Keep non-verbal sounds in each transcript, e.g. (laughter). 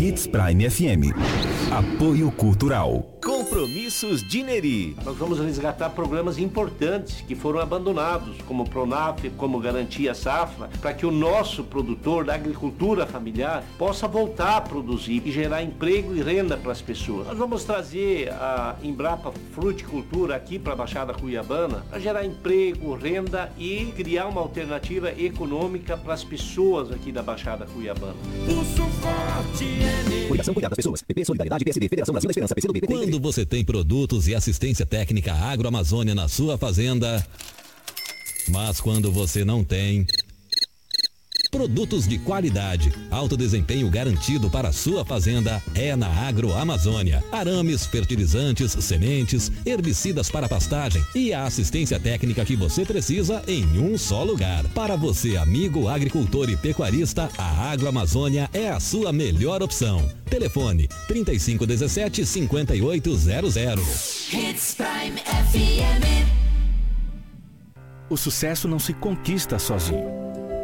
Hits Prime FM. Apoio Cultural. Compromissos Dineri. Nós vamos resgatar programas importantes que foram abandonados, como Pronaf, como Garantia Safra, para que o nosso produtor da agricultura familiar possa voltar a produzir e gerar emprego e renda para as pessoas. Nós vamos trazer a Embrapa Fruticultura aqui para a Baixada Cuiabana para gerar emprego, renda e criar uma alternativa econômica para as pessoas aqui da Baixada Cuiabana. Pulso forte é Coligação das Pessoas. PP, Solidariedade, PSD, Federação Brasil da Esperança, PCdoB, PT. Quando você tem produtos e assistência técnica agroamazônia na sua fazenda, mas quando você não tem... Produtos de qualidade, alto desempenho garantido para a sua fazenda é na Agroamazônia. Arames, fertilizantes, sementes, herbicidas para pastagem e a assistência técnica que você precisa em um só lugar. Para você, amigo agricultor e pecuarista, a Agroamazônia é a sua melhor opção. Telefone 3517 5800. Hits Prime FM. O sucesso não se conquista sozinho.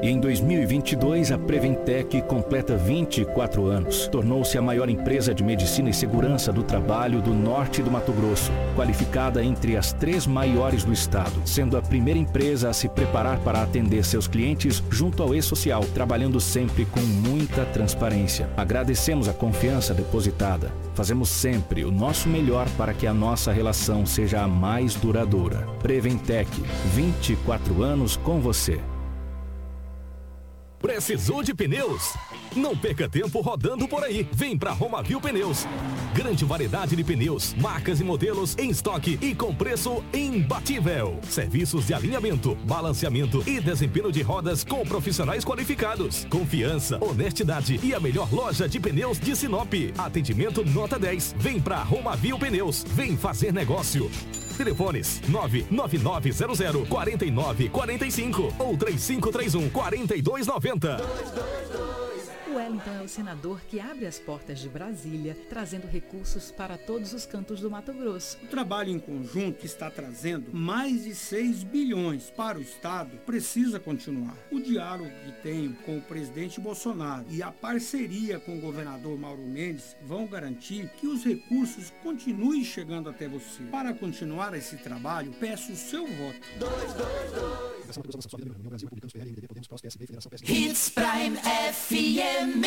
E em 2022, a Preventec completa 24 anos. Tornou-se a maior empresa de medicina e segurança do trabalho do norte do Mato Grosso, qualificada entre as três maiores do estado, sendo a primeira empresa a se preparar para atender seus clientes junto ao E-Social, trabalhando sempre com muita transparência. Agradecemos a confiança depositada. Fazemos sempre o nosso melhor para que a nossa relação seja a mais duradoura. Preventec, 24 anos com você. Precisou de pneus? Não perca tempo rodando por aí. Vem pra Romavil Pneus. Grande variedade de pneus, marcas e modelos em estoque e com preço imbatível. Serviços de alinhamento, balanceamento e desempenho de rodas com profissionais qualificados. Confiança, honestidade e a melhor loja de pneus de Sinop. Atendimento nota 10. Vem pra Romavil Pneus. Vem fazer negócio. Telefones 99900 4945 ou 3531 4290. O Wellington é o senador que abre as portas de Brasília, trazendo recursos para todos os cantos do Mato Grosso. O trabalho em conjunto está trazendo mais de 6 bilhões para o Estado precisa continuar. O diálogo que tenho com o presidente Bolsonaro e a parceria com o governador Mauro Mendes vão garantir que os recursos continuem chegando até você. Para continuar esse trabalho, peço o seu voto. Hits Prime FM.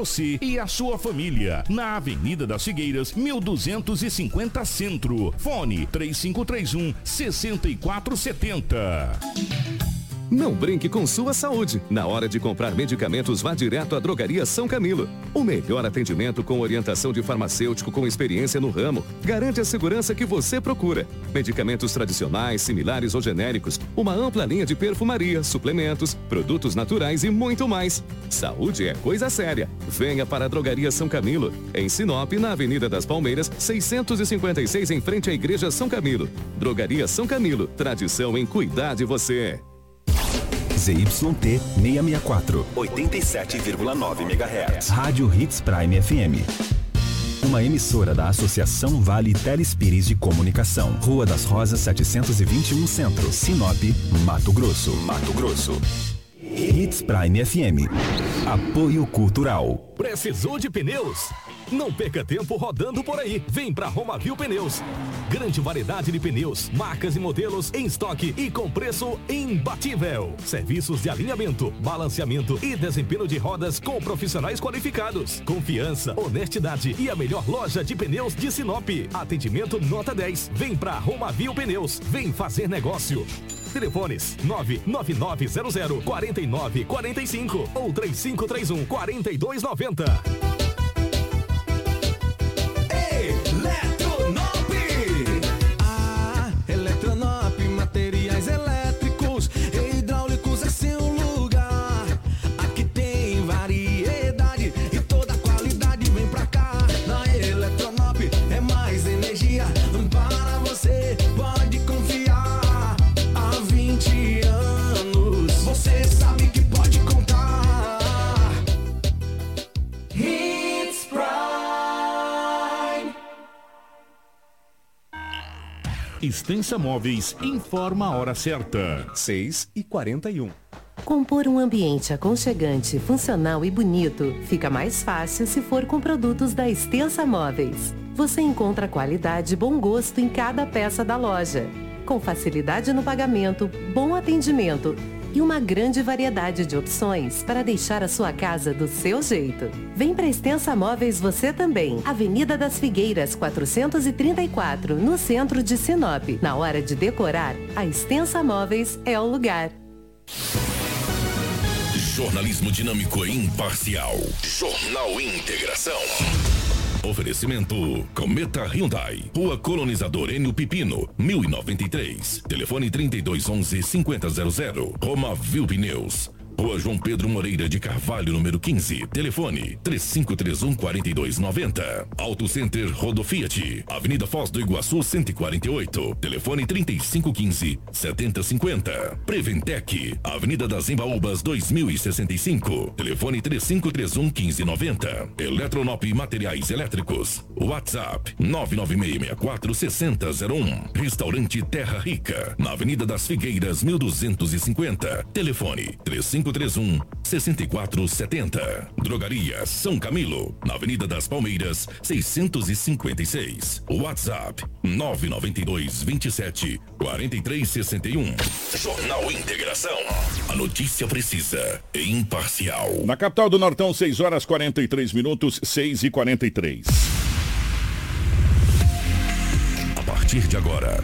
e a sua família. Na Avenida das Figueiras, 1250 Centro. Fone 3531 6470. Não brinque com sua saúde. Na hora de comprar medicamentos, vá direto à Drogaria São Camilo. O melhor atendimento com orientação de farmacêutico com experiência no ramo garante a segurança que você procura. Medicamentos tradicionais, similares ou genéricos, uma ampla linha de perfumaria, suplementos, produtos naturais e muito mais. Saúde é coisa séria. Venha para a Drogaria São Camilo, em Sinop, na Avenida das Palmeiras, 656, em frente à Igreja São Camilo. Drogaria São Camilo, tradição em cuidar de você. ZYT 664, 87,9 MHz. Rádio Hits Prime FM. Uma emissora da Associação Vale Telespires de Comunicação. Rua das Rosas 721 Centro, Sinop, Mato Grosso. Mato Grosso. Hits Prime FM. Apoio Cultural. Precisou de pneus? Não perca tempo rodando por aí. Vem pra Romavil Pneus. Grande variedade de pneus, marcas e modelos em estoque e com preço imbatível. Serviços de alinhamento, balanceamento e desempenho de rodas com profissionais qualificados. Confiança, honestidade e a melhor loja de pneus de Sinop. Atendimento nota 10. Vem pra Romavil Pneus. Vem fazer negócio. Telefones 99900 4945 ou 3531 4290. Extensa Móveis informa a hora certa. 6 e 41. Compor um ambiente aconchegante, funcional e bonito fica mais fácil se for com produtos da Extensa Móveis. Você encontra qualidade e bom gosto em cada peça da loja. Com facilidade no pagamento, bom atendimento e uma grande variedade de opções para deixar a sua casa do seu jeito. Vem para Extensa Móveis você também. Avenida das Figueiras, 434, no centro de Sinop. Na hora de decorar, a Extensa Móveis é o lugar. Jornalismo dinâmico e imparcial. Jornal Integração. Oferecimento Cometa Hyundai. Rua Colonizador Enio Pipino, 1093. Telefone 3211 5000. Roma Viu Pneus. Rua João Pedro Moreira de Carvalho, número 15. Telefone 3531 4290. Auto Center Rodo Fiat. Avenida Foz do Iguaçu 148. Telefone 3515 7050. Preventec. Avenida das Embaúbas 2065. Telefone 3531 1590. Eletronop Materiais Elétricos. WhatsApp 99664 6001. Restaurante Terra Rica. Na Avenida das Figueiras 1250. Telefone 3531 6470. Drogaria São Camilo, na Avenida das Palmeiras, 656. WhatsApp 992 27 43 61. Jornal Integração. A notícia precisa e imparcial. Na capital do Nortão, 6 horas 43 minutos, 6 e 43. A partir de agora,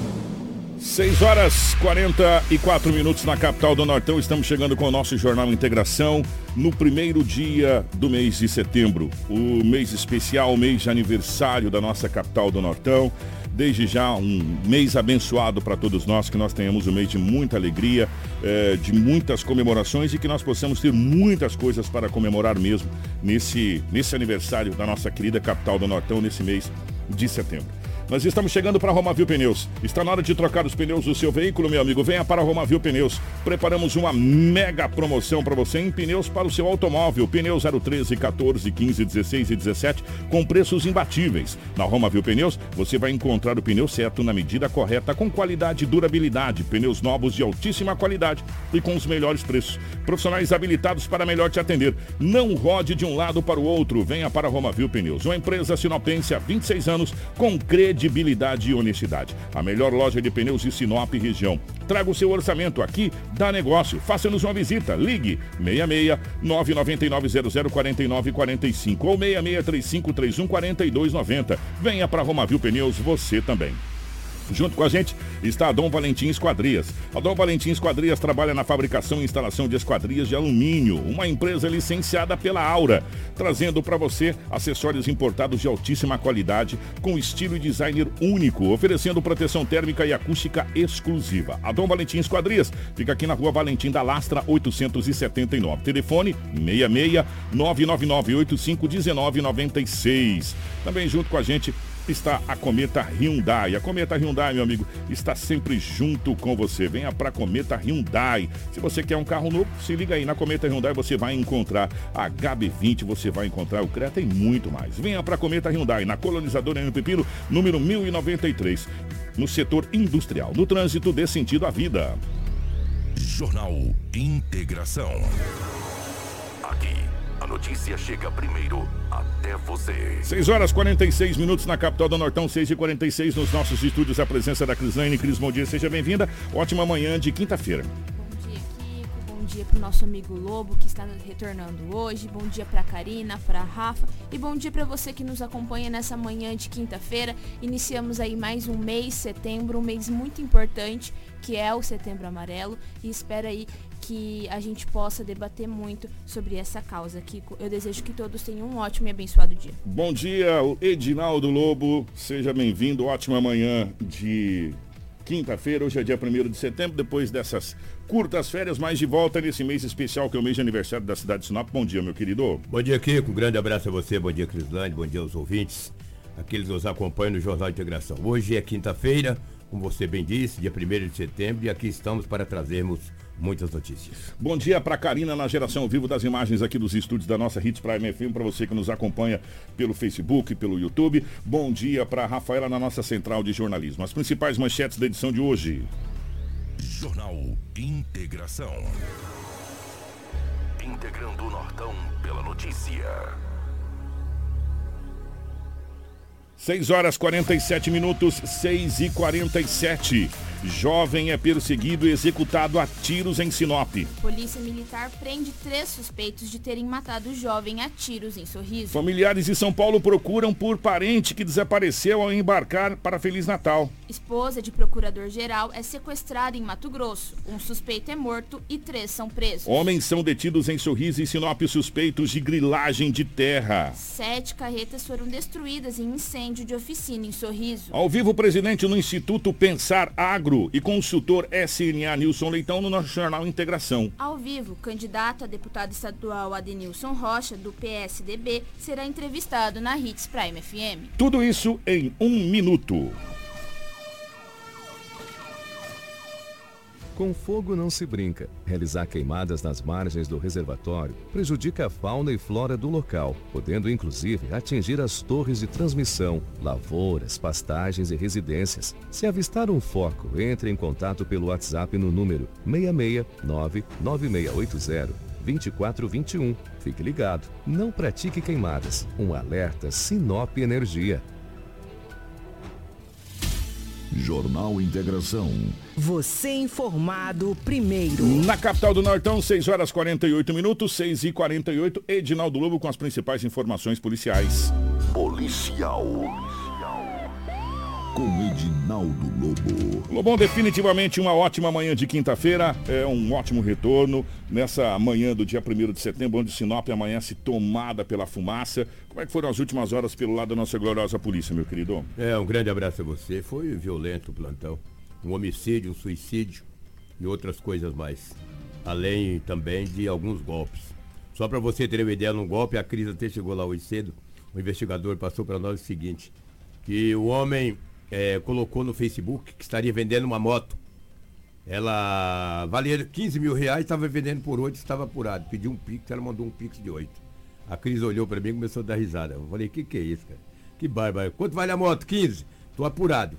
6 horas 44 minutos na capital do Nortão. Estamos chegando com o nosso Jornal Integração no primeiro dia do mês de setembro. O mês especial, o mês de aniversário da nossa capital do Nortão. Desde já um mês abençoado para todos nós, que nós tenhamos um mês de muita alegria, eh, de muitas comemorações e que nós possamos ter muitas coisas para comemorar mesmo nesse, nesse aniversário da nossa querida capital do Nortão, nesse mês de setembro. Nós estamos chegando para a Romavil Pneus. Está na hora de trocar os pneus do seu veículo, meu amigo. Venha para a Romavil Pneus. Preparamos uma mega promoção para você em pneus para o seu automóvel. Pneus 013, 14, 15, 16 e 17 com preços imbatíveis. Na Romavil Pneus, você vai encontrar o pneu certo na medida correta, com qualidade e durabilidade. Pneus novos de altíssima qualidade e com os melhores preços. Profissionais habilitados para melhor te atender. Não rode de um lado para o outro. Venha para a Romavil Pneus. Uma empresa sinopense há 26 anos com credibilidade credibilidade e honestidade. A melhor loja de pneus de Sinop região. Traga o seu orçamento aqui, dá negócio. Faça-nos uma visita. Ligue 66 999 0049 45 ou 66 3531 4290. Venha para Romavil Pneus você também. Junto com a gente está a Dom Valentim Esquadrias. A Dom Valentim Esquadrias trabalha na fabricação e instalação de esquadrias de alumínio, uma empresa licenciada pela Aura, trazendo para você acessórios importados de altíssima qualidade, com estilo e designer único, oferecendo proteção térmica e acústica exclusiva. A Dom Valentim Esquadrias fica aqui na rua Valentim da Lastra, 879. Telefone 66 999 85 1996. Também junto com a gente está a Cometa Hyundai. A Cometa Hyundai, meu amigo, está sempre junto com você. Venha para a Cometa Hyundai. Se você quer um carro novo, se liga aí. Na Cometa Hyundai você vai encontrar a HB20, você vai encontrar o Creta e muito mais. Venha para a Cometa Hyundai, na colonizadora N Pepino, número 1093, no setor industrial. No trânsito, dê sentido à vida. Jornal Integração. A notícia chega primeiro até você. 6 horas 46 minutos na capital do Nortão, 6 e 46 nos nossos estúdios. A presença da Crislane. Cris, bom dia, seja bem-vinda. Ótima manhã de quinta-feira. Bom dia para o nosso amigo Lobo que está retornando hoje. Bom dia para Karina, para Rafa e bom dia para você que nos acompanha nessa manhã de quinta-feira. Iniciamos aí mais um mês, setembro, um mês muito importante que é o Setembro Amarelo e espero aí que a gente possa debater muito sobre essa causa. Que eu desejo que todos tenham um ótimo e abençoado dia. Bom dia, Edinaldo Lobo. Seja bem-vindo. Ótima manhã de quinta-feira, hoje é dia 1 de setembro, depois dessas curtas férias, mas de volta nesse mês especial que é o mês de aniversário da cidade de Sinop. Bom dia, meu querido. Bom dia, Kiko. Um grande abraço a você, bom dia, Crislane, bom dia aos ouvintes, aqueles que nos acompanham no Jornal de Integração. Hoje é quinta-feira, como você bem disse, dia 1 de setembro, e aqui estamos para trazermos muitas notícias. Bom dia para Karina na geração ao vivo das imagens aqui dos estúdios da nossa Hits Prime FM, para você que nos acompanha pelo Facebook, pelo YouTube. Bom dia para Rafaela na nossa central de jornalismo. As principais manchetes da edição de hoje. Jornal Integração. Integrando o Nortão pela notícia. 6 horas 47 minutos, 6 e 47. Jovem é perseguido e executado a tiros em Sinop. Polícia Militar prende três suspeitos de terem matado o jovem a tiros em Sorriso. Familiares de São Paulo procuram por parente que desapareceu ao embarcar para Feliz Natal. Esposa de procurador-geral é sequestrada em Mato Grosso. Um suspeito é morto e três são presos. Homens são detidos em Sorriso e Sinop suspeitos de grilagem de terra. Sete carretas foram destruídas em incêndio de oficina em Sorriso. Ao vivo, presidente no Instituto Pensar Agro e consultor SNA Nilson Leitão no nosso jornal Integração. Ao vivo, candidato a deputado estadual Adenilson Rocha, do PSDB, será entrevistado na Hits Prime FM. Tudo isso em um minuto. Com fogo não se brinca. Realizar queimadas nas margens do reservatório prejudica a fauna e flora do local, podendo inclusive atingir as torres de transmissão, lavouras, pastagens e residências. Se avistar um foco, entre em contato pelo WhatsApp no número 669 9680 2421. Fique ligado, não pratique queimadas. Um alerta Sinop Energia. Jornal Integração. Você informado primeiro. Na capital do Nortão, 6 horas 48 minutos, 6 e 48 Edinaldo Lobo com as principais informações policiais. Policial. Com Edinaldo Lobo. Lobão, definitivamente uma ótima manhã de quinta-feira. É um ótimo retorno nessa manhã do dia 1 de setembro, onde Sinop amanhece tomada pela fumaça. Como é que foram as últimas horas pelo lado da nossa gloriosa polícia, meu querido? É, um grande abraço a você. Foi violento o plantão. Um homicídio, um suicídio e outras coisas mais. Além também de alguns golpes. Só para você ter uma ideia, num golpe, a Cris até chegou lá hoje cedo. O investigador passou para nós o seguinte: que o homem é, colocou no Facebook que estaria vendendo uma moto. Ela valia 15 mil reais, estava vendendo por 8, estava apurado. Pediu um pix, ela mandou um pix de 8. A Cris olhou para mim e começou a dar risada. Eu falei, que que é isso, cara? Que bárbaro. Quanto vale a moto? 15? Estou apurado.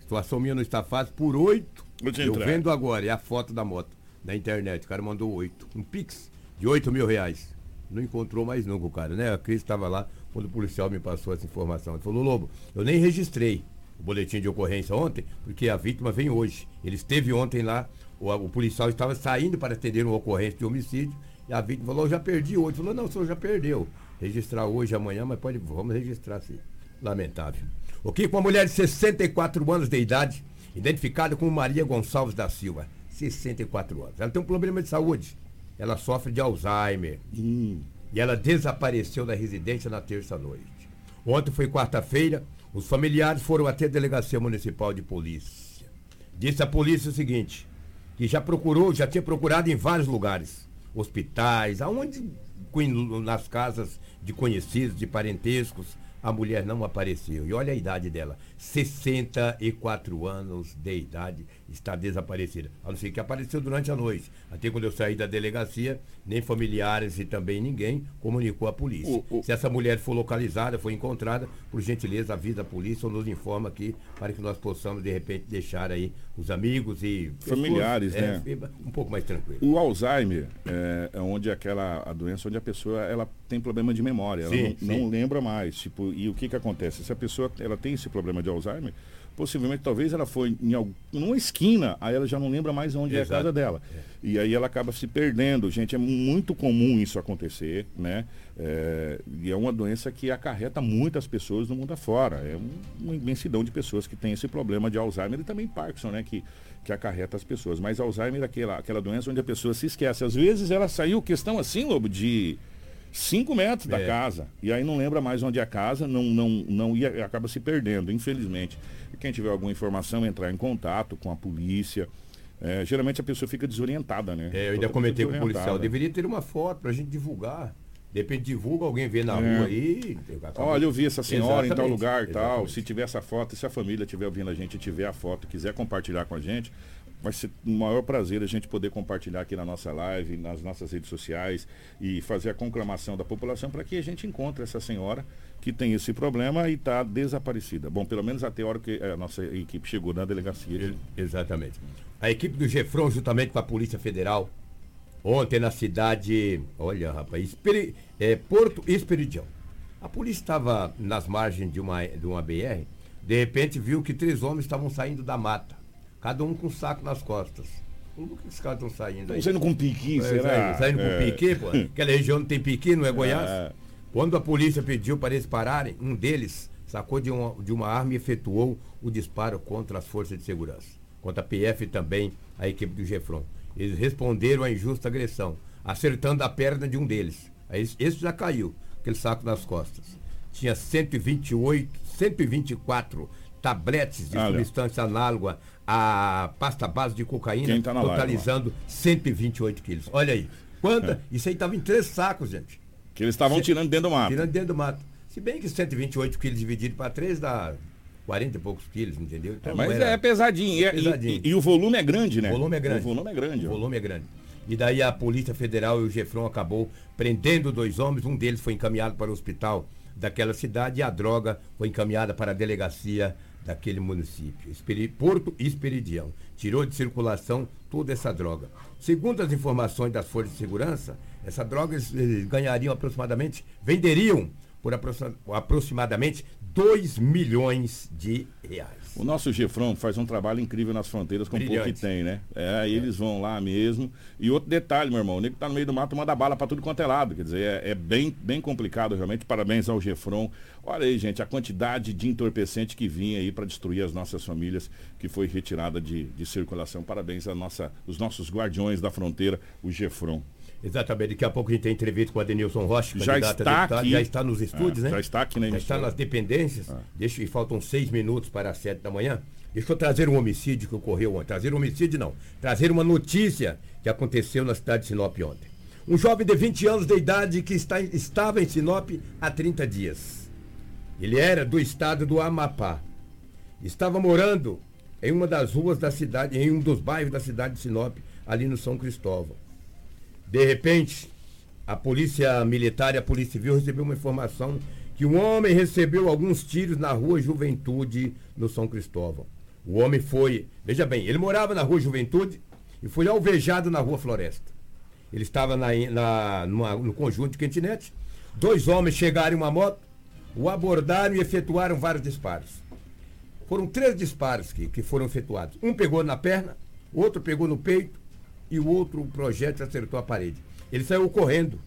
Situação minha não está fácil. Por 8, eu entrar. vendo agora. É a foto da moto na internet. O cara mandou 8. Um pix de 8 mil reais. Não encontrou mais nunca o cara, né? A Cris estava lá quando o policial me passou essa informação. Ele falou, Lobo, eu nem registrei o boletim de ocorrência ontem, porque a vítima vem hoje. Ele esteve ontem lá, o, o policial estava saindo para atender uma ocorrência de homicídio, e a vítima falou, eu já perdi hoje. Falou, não, o senhor já perdeu. Registrar hoje, amanhã, mas pode, vamos registrar sim. Lamentável. O que com uma mulher de 64 anos de idade, identificada como Maria Gonçalves da Silva, 64 anos. Ela tem um problema de saúde. Ela sofre de Alzheimer. E ela desapareceu da residência na terça-noite. Ontem foi quarta-feira, os familiares foram até a delegacia municipal de polícia. Disse a polícia o seguinte, que já procurou, já tinha procurado em vários lugares, hospitais, aonde nas casas de conhecidos, de parentescos, a mulher não apareceu. E olha a idade dela, 64 anos de idade, está desaparecida. A não ser que apareceu durante a noite. Até quando eu saí da delegacia, nem familiares e também ninguém comunicou à polícia. O- o- Se essa mulher for localizada, for encontrada, por gentileza, avisa a polícia ou nos informa aqui para que nós possamos, de repente, deixar aí os amigos e pessoas, Familiares, é, né? Um pouco mais tranquilo. O Alzheimer é, é onde aquela a doença onde a pessoa ela tem problema de memória, ela Sim, não, sim. não lembra mais. Tipo, e o que que acontece? Se a pessoa ela tem esse problema de Alzheimer, possivelmente talvez ela foi em algum, numa esquina, aí ela já não lembra mais onde é a Exato. casa dela. E aí ela acaba se perdendo. Gente, é muito comum isso acontecer, né? É, e é uma doença que acarreta muitas pessoas no mundo afora. É um- uma imensidão de pessoas que tem esse problema de Alzheimer e também Parkinson, né? Que, que acarreta as pessoas. Mas Alzheimer é aquela, aquela doença onde a pessoa se esquece. Às vezes ela saiu questão assim, Lobo, de 5 metros da É. casa. E aí não lembra mais onde é a casa, não, não, não ia, acaba se perdendo, infelizmente. E quem tiver alguma informação, entrar em contato com a polícia. É, geralmente a pessoa fica desorientada, né? É, eu ainda comentei com o policial, deveria ter uma foto pra gente divulgar. De repente divulga, alguém vê na É. rua aí. acaba- Olha, eu vi essa senhora em tal Exatamente, lugar e tal. exatamente. Se tiver essa foto, se a família estiver ouvindo a gente e tiver a foto, quiser compartilhar com a gente, vai ser um maior prazer a gente poder compartilhar aqui na nossa live, nas nossas redes sociais e fazer a conclamação da população para que a gente encontre essa senhora que tem esse problema e está desaparecida. Bom, pelo menos até a hora que a nossa equipe chegou na delegacia. Exatamente. A equipe do Gefron, juntamente com a Polícia Federal, ontem na cidade, olha rapaz, Esperi- é, Porto Esperidião. A polícia estava nas margens de uma, de uma BR, de repente viu que três homens estavam saindo da mata, cada um com um saco nas costas. Por que esses caras estão saindo aí? Estão saindo com piqui, É, será? Saindo, saindo É. com piqui, pô. Aquela região não tem piqui, não é Goiás? É. Quando a polícia pediu para eles pararem, um deles sacou de uma, de uma arma e efetuou o disparo contra as forças de segurança. Contra a PF e também a equipe do Gefron. Eles responderam à injusta agressão, acertando a perna de um deles. Esse- já caiu, aquele saco nas costas. Tinha 128, 124 tabletes de substância análoga à pasta base de cocaína, tá na live, totalizando 128 quilos. Olha aí. Quanta? Isso aí estava em três sacos, gente. Que eles estavam tirando dentro do mato. Tirando dentro do mato. Se bem que 128 quilos dividido para 3 dá 40 e poucos quilos, entendeu? Então É, mas era- é pesadinho. E, e- pesadinho. e- e o volume é grande, né? O volume é grande. O volume é grande. O volume é grande. E daí a Polícia Federal e o Gefron acabou prendendo dois homens. Um deles foi encaminhado para o hospital daquela cidade e a droga foi encaminhada para a delegacia daquele município. Esperi- Porto Esperidião. Tirou de circulação toda essa droga. Segundo as informações das forças de segurança, essa droga eles, eles ganhariam aproximadamente, venderiam por aproxima- aproximadamente 2 milhões de reais. O nosso Gefrão faz um trabalho incrível nas fronteiras com o pouco que tem, né? É, aí eles vão lá mesmo. E outro detalhe, meu irmão, o nego tá no meio do mato manda bala pra tudo quanto é lado. Quer dizer, é, é bem, bem complicado realmente. Parabéns ao Gefron. Olha aí, gente, a quantidade de entorpecente que vinha aí para destruir as nossas famílias, que foi retirada de, de circulação. Parabéns a nossa, os nossos guardiões da fronteira, o Gefron. Exatamente, daqui a pouco a gente tem entrevista com a Denilson Rocha, Já está deputado, aqui. já está nos estúdios, Ah, né? já está aqui na Já está emissora. nas dependências. Deixa, e faltam seis minutos para as sete da manhã. Deixa eu trazer um homicídio que ocorreu ontem. Trazer um homicídio não. Trazer uma notícia que aconteceu na cidade de Sinop ontem. Um jovem de 20 anos de idade que está, estava em Sinop há 30 dias. Ele era do estado do Amapá. Estava morando em uma das ruas da cidade, em um dos bairros da cidade de Sinop, ali no São Cristóvão. De repente, a polícia militar e a polícia civil recebeu uma informação que um homem recebeu alguns tiros na rua Juventude, no São Cristóvão. O homem foi, veja bem, ele morava na rua Juventude e foi alvejado na rua Floresta. Ele estava na, na, numa- no conjunto de Quentinete. Dois homens chegaram em uma moto, o abordaram e efetuaram vários disparos. Foram três disparos que, que foram efetuados. Um pegou na perna, outro pegou no peito e o outro projétil acertou a parede. Ele saiu correndo.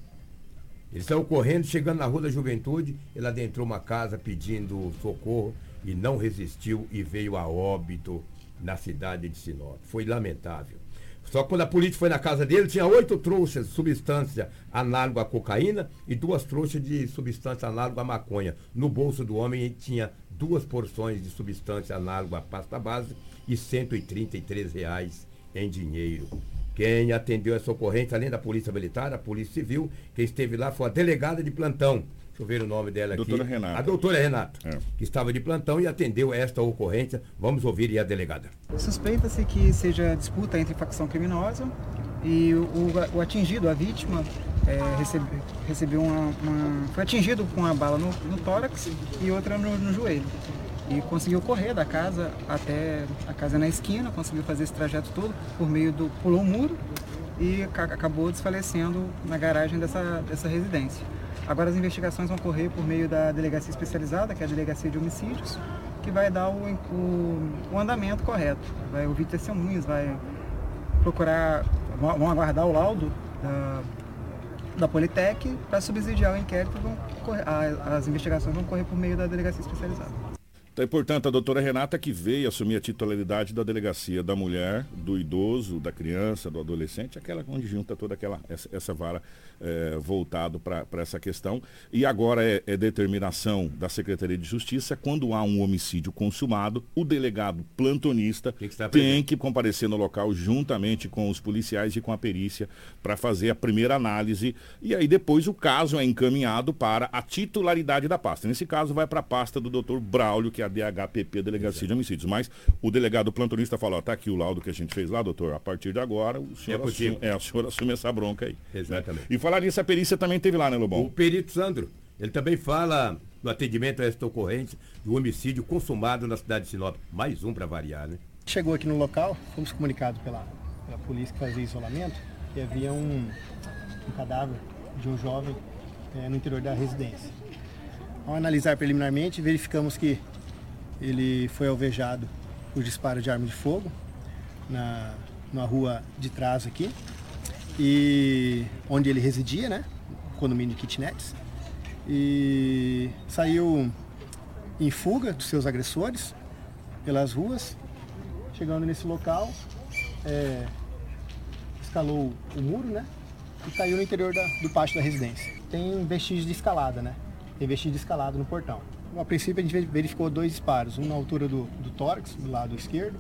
Ele saiu correndo, chegando na Rua da Juventude, ele adentrou uma casa pedindo socorro e não resistiu e veio a óbito na cidade de Sinop. Foi lamentável. Só que quando a polícia foi na casa dele, tinha oito trouxas de substância análoga à cocaína e duas trouxas de substância análoga à maconha. No bolso do homem tinha duas porções de substância análoga à pasta base e 133 reais em dinheiro. Quem atendeu essa ocorrência, além da Polícia Militar, a Polícia Civil, quem esteve lá foi a delegada de plantão. Deixa eu ver o nome dela aqui. Doutora Renata. A doutora Renata, É. que estava de plantão e atendeu esta ocorrência. Vamos ouvir aí a delegada. Suspeita-se que seja disputa entre facção criminosa e o, o- o atingido, a vítima, é, recebe- recebeu uma, uma- foi atingido com uma bala no, no tórax e outra no, no joelho. E conseguiu correr da casa até a casa na esquina, conseguiu fazer esse trajeto todo por meio do. pulou o muro e ca- acabou desfalecendo na garagem dessa, dessa residência. Agora as investigações vão correr por meio da delegacia especializada, que é a delegacia de homicídios, que vai dar o, o- o andamento correto. Vai ouvir testemunhas, vai procurar, vão aguardar o laudo da, da Politec para subsidiar o inquérito. Vão as investigações vão correr por meio da delegacia especializada. Então, portanto, a doutora Renata que veio assumir a titularidade da delegacia da mulher, do idoso, da criança, do adolescente, aquela onde junta toda aquela essa, essa vara é, voltado para essa questão. E agora é, é, determinação da Secretaria de Justiça, quando há um homicídio consumado, o delegado plantonista tem que, tem que comparecer no local juntamente com os policiais e com a perícia para fazer a primeira análise. E aí depois o caso é encaminhado para a titularidade da pasta. Nesse caso vai para a pasta do doutor Braulio, que é a DHPP, Delegacia Exato. de Homicídios. Mas o delegado plantonista falou, está aqui o laudo que a gente fez lá, doutor, a partir de agora o senhor, é assume, é, o senhor assume essa bronca aí. Né? Exatamente. Né? E falar nisso, a perícia também teve lá, né, Lobão? O perito Sandro, ele também fala no atendimento a esta ocorrência do homicídio consumado na cidade de Sinop. Mais um para variar, né? Chegou aqui no local, fomos comunicados pela, pela polícia que fazia isolamento, que havia um, um cadáver de um jovem é, no interior da residência. Ao analisar preliminarmente, verificamos que ele foi alvejado por disparo de arma de fogo na, na rua de trás aqui, e onde ele residia, né? Condomínio Kitnets. E saiu em fuga dos seus agressores pelas ruas, chegando nesse local, é, escalou o muro, né? E caiu no interior da, do pátio da residência. Tem vestígios de escalada, né? Tem vestígio de escalada no portão. A princípio a gente verificou dois disparos, um na altura do, do tórax, do lado esquerdo,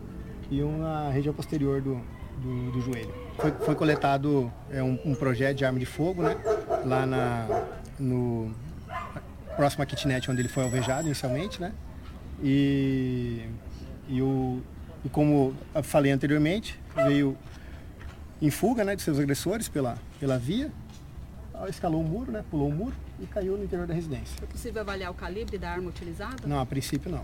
e um na região posterior do, do, do joelho. Foi, foi coletado é, um, um, projeto de arma de fogo, né? Lá na, no próximo à kitnet onde ele foi alvejado inicialmente, né? E, e, o, e como eu falei anteriormente, veio em fuga né, de seus agressores pela, pela via, escalou o muro, né, pulou o muro e caiu no interior da residência. É possível avaliar o calibre da arma utilizada? Não, a princípio não.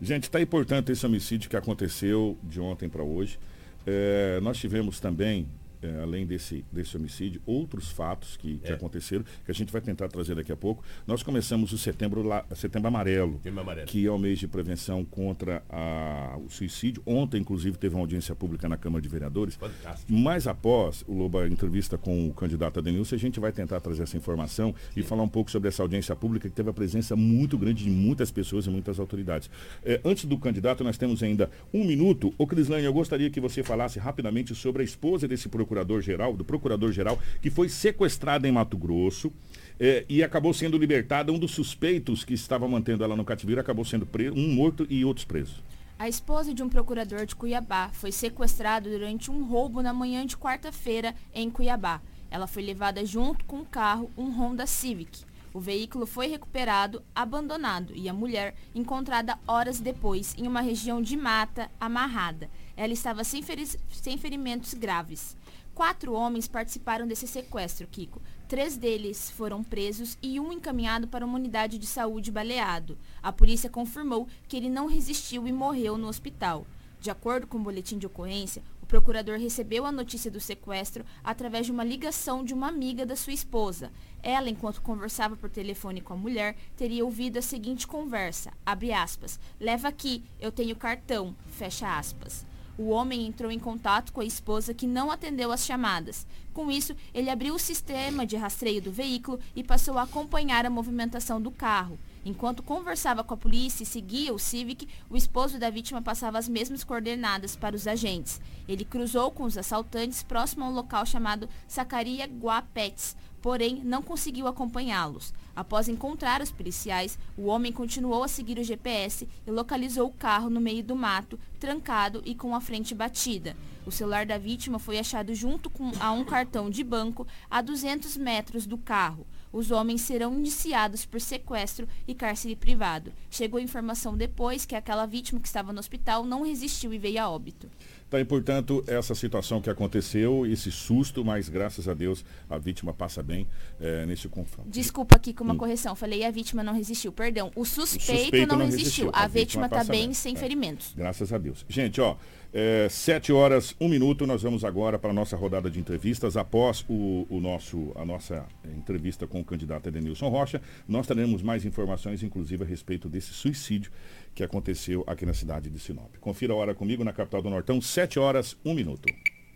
Gente, está importante esse homicídio que aconteceu de ontem para hoje. É, nós tivemos também é, além desse, desse homicídio, outros fatos que, que é. aconteceram, que a gente vai tentar trazer daqui a pouco. Nós começamos o setembro, la, setembro amarelo, amarelo, que é o mês de prevenção contra a, o suicídio. Ontem, inclusive, teve uma audiência pública na Câmara de Vereadores. Fantástico. Mas após o Loba entrevista com o candidato Adenilson, a gente vai tentar trazer essa informação Sim. e falar um pouco sobre essa audiência pública que teve a presença muito grande de muitas pessoas e muitas autoridades. É, antes do candidato, nós temos ainda um minuto. Ô, Crislane, eu gostaria que você falasse rapidamente sobre a esposa desse procurador procurador-geral, do procurador-geral, que foi sequestrada em Mato Grosso. É, e acabou sendo libertada. Um dos suspeitos que estava mantendo ela no cativeiro acabou sendo preso, um morto e outros presos. A esposa de um procurador de Cuiabá foi sequestrada durante um roubo na manhã de quarta-feira em Cuiabá. Ela foi levada junto com um carro, um Honda Civic. O veículo foi recuperado, abandonado e a mulher encontrada horas depois em uma região de mata, amarrada. Ela estava sem, feri sem ferimentos graves. Quatro homens participaram desse sequestro, Kiko. Três deles foram presos e um encaminhado para uma unidade de saúde baleado. A polícia confirmou que ele não resistiu e morreu no hospital. De acordo com o boletim de ocorrência, o procurador recebeu a notícia do sequestro através de uma ligação de uma amiga da sua esposa. Ela, enquanto conversava por telefone com a mulher, teria ouvido a seguinte conversa, abre aspas, leva aqui, eu tenho cartão, fecha aspas. O homem entrou em contato com a esposa que não atendeu as chamadas. Com isso, ele abriu o sistema de rastreio do veículo e passou a acompanhar a movimentação do carro. Enquanto conversava com a polícia e seguia o Civic, o esposo da vítima passava as mesmas coordenadas para os agentes. Ele cruzou com os assaltantes próximo a um local chamado Sacaria Guapets, porém não conseguiu acompanhá-los. Após encontrar os policiais, o homem continuou a seguir o GPS e localizou o carro no meio do mato, trancado e com a frente batida. O celular da vítima foi achado junto com, a um cartão de banco a 200 metros do carro. Os homens serão indiciados por sequestro e cárcere privado. Chegou a informação depois que aquela vítima que estava no hospital não resistiu e veio a óbito. Então, e, portanto, essa situação que aconteceu, esse susto, mas graças a Deus a vítima passa bem é, nesse confronto. Desculpa aqui com uma hum. correção. Falei a vítima não resistiu. Perdão, o suspeito, o suspeito não, não, resistiu. resistiu. A, a, vítima está bem, bem, sem é. ferimentos. Graças a Deus. Gente, ó, é, sete horas, um minuto, nós vamos agora para a nossa rodada de entrevistas. Após o, o, nosso, a nossa entrevista com o candidato Edenilson Rocha, nós teremos mais informações, inclusive a respeito desse suicídio que aconteceu aqui na cidade de Sinop. Confira a hora comigo na capital do Nortão, sete horas, um minuto.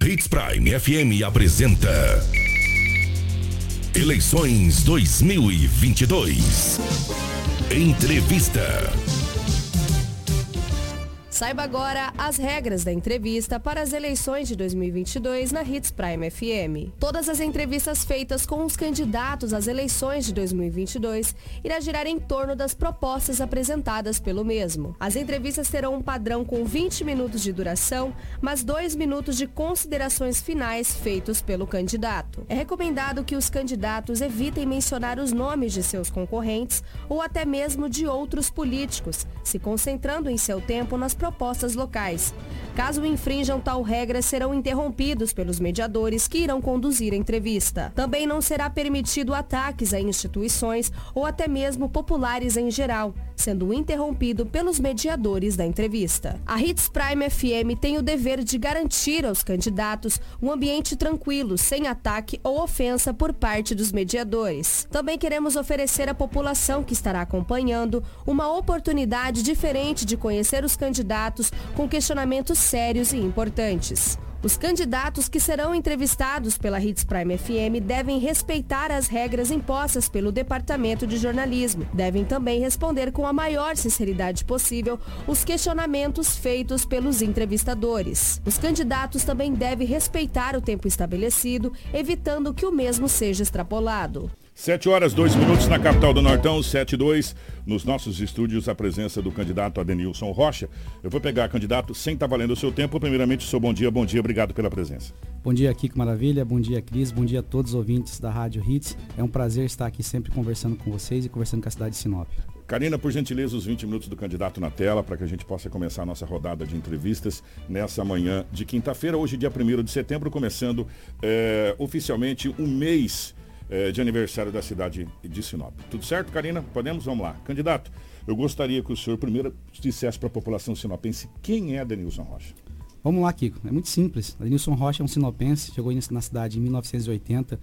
Hits Prime FM apresenta Eleições 2022. Entrevista. Saiba agora as regras da entrevista para as eleições de 2022 na Hits Prime FM. Todas as entrevistas feitas com os candidatos às eleições de 2022 irá girar em torno das propostas apresentadas pelo mesmo. As entrevistas terão um padrão com 20 minutos de duração, mas 2 minutos de considerações finais feitos pelo candidato. É recomendado que os candidatos evitem mencionar os nomes de seus concorrentes ou até mesmo de outros políticos, se concentrando em seu tempo nas propostas locais. Caso infrinjam tal regra, serão interrompidos pelos mediadores que irão conduzir a entrevista. Também não será permitido ataques a instituições ou até mesmo populares em geral, sendo interrompido pelos mediadores da entrevista. A Hits Prime FM tem o dever de garantir aos candidatos um ambiente tranquilo, sem ataque ou ofensa por parte dos mediadores. Também queremos oferecer à população que estará acompanhando uma oportunidade diferente de conhecer os candidatos com questionamentos sérios e importantes. Os candidatos que serão entrevistados pela Hits Prime FM devem respeitar as regras impostas pelo Departamento de Jornalismo. Devem também responder com a maior sinceridade possível os questionamentos feitos pelos entrevistadores. Os candidatos também devem respeitar o tempo estabelecido, evitando que o mesmo seja extrapolado. 7 horas, 2 minutos na capital do Nortão, 7 e 2. Nos nossos estúdios, a presença do candidato Adenilson Rocha. Eu vou pegar, candidato, sem estar valendo o seu tempo. Primeiramente, seu bom dia, bom dia, obrigado pela presença. Bom dia, Kiko Maravilha, bom dia, Cris, bom dia a todos os ouvintes da Rádio Hits. É um prazer estar aqui sempre conversando com vocês e conversando com a cidade de Sinop. Karina, por gentileza, os 20 minutos do candidato na tela para que a gente possa começar a nossa rodada de entrevistas nessa manhã de quinta-feira, hoje, dia 1 de setembro, começando eh, oficialmente um mês eh, de aniversário da cidade de Sinop. Tudo certo, Karina? Podemos? Vamos lá. Candidato, eu gostaria que o senhor primeiro dissesse para a população sinopense quem é Denilson Rocha. Vamos lá, Kiko. É muito simples. Denilson Rocha é um sinopense, chegou na cidade em 1980.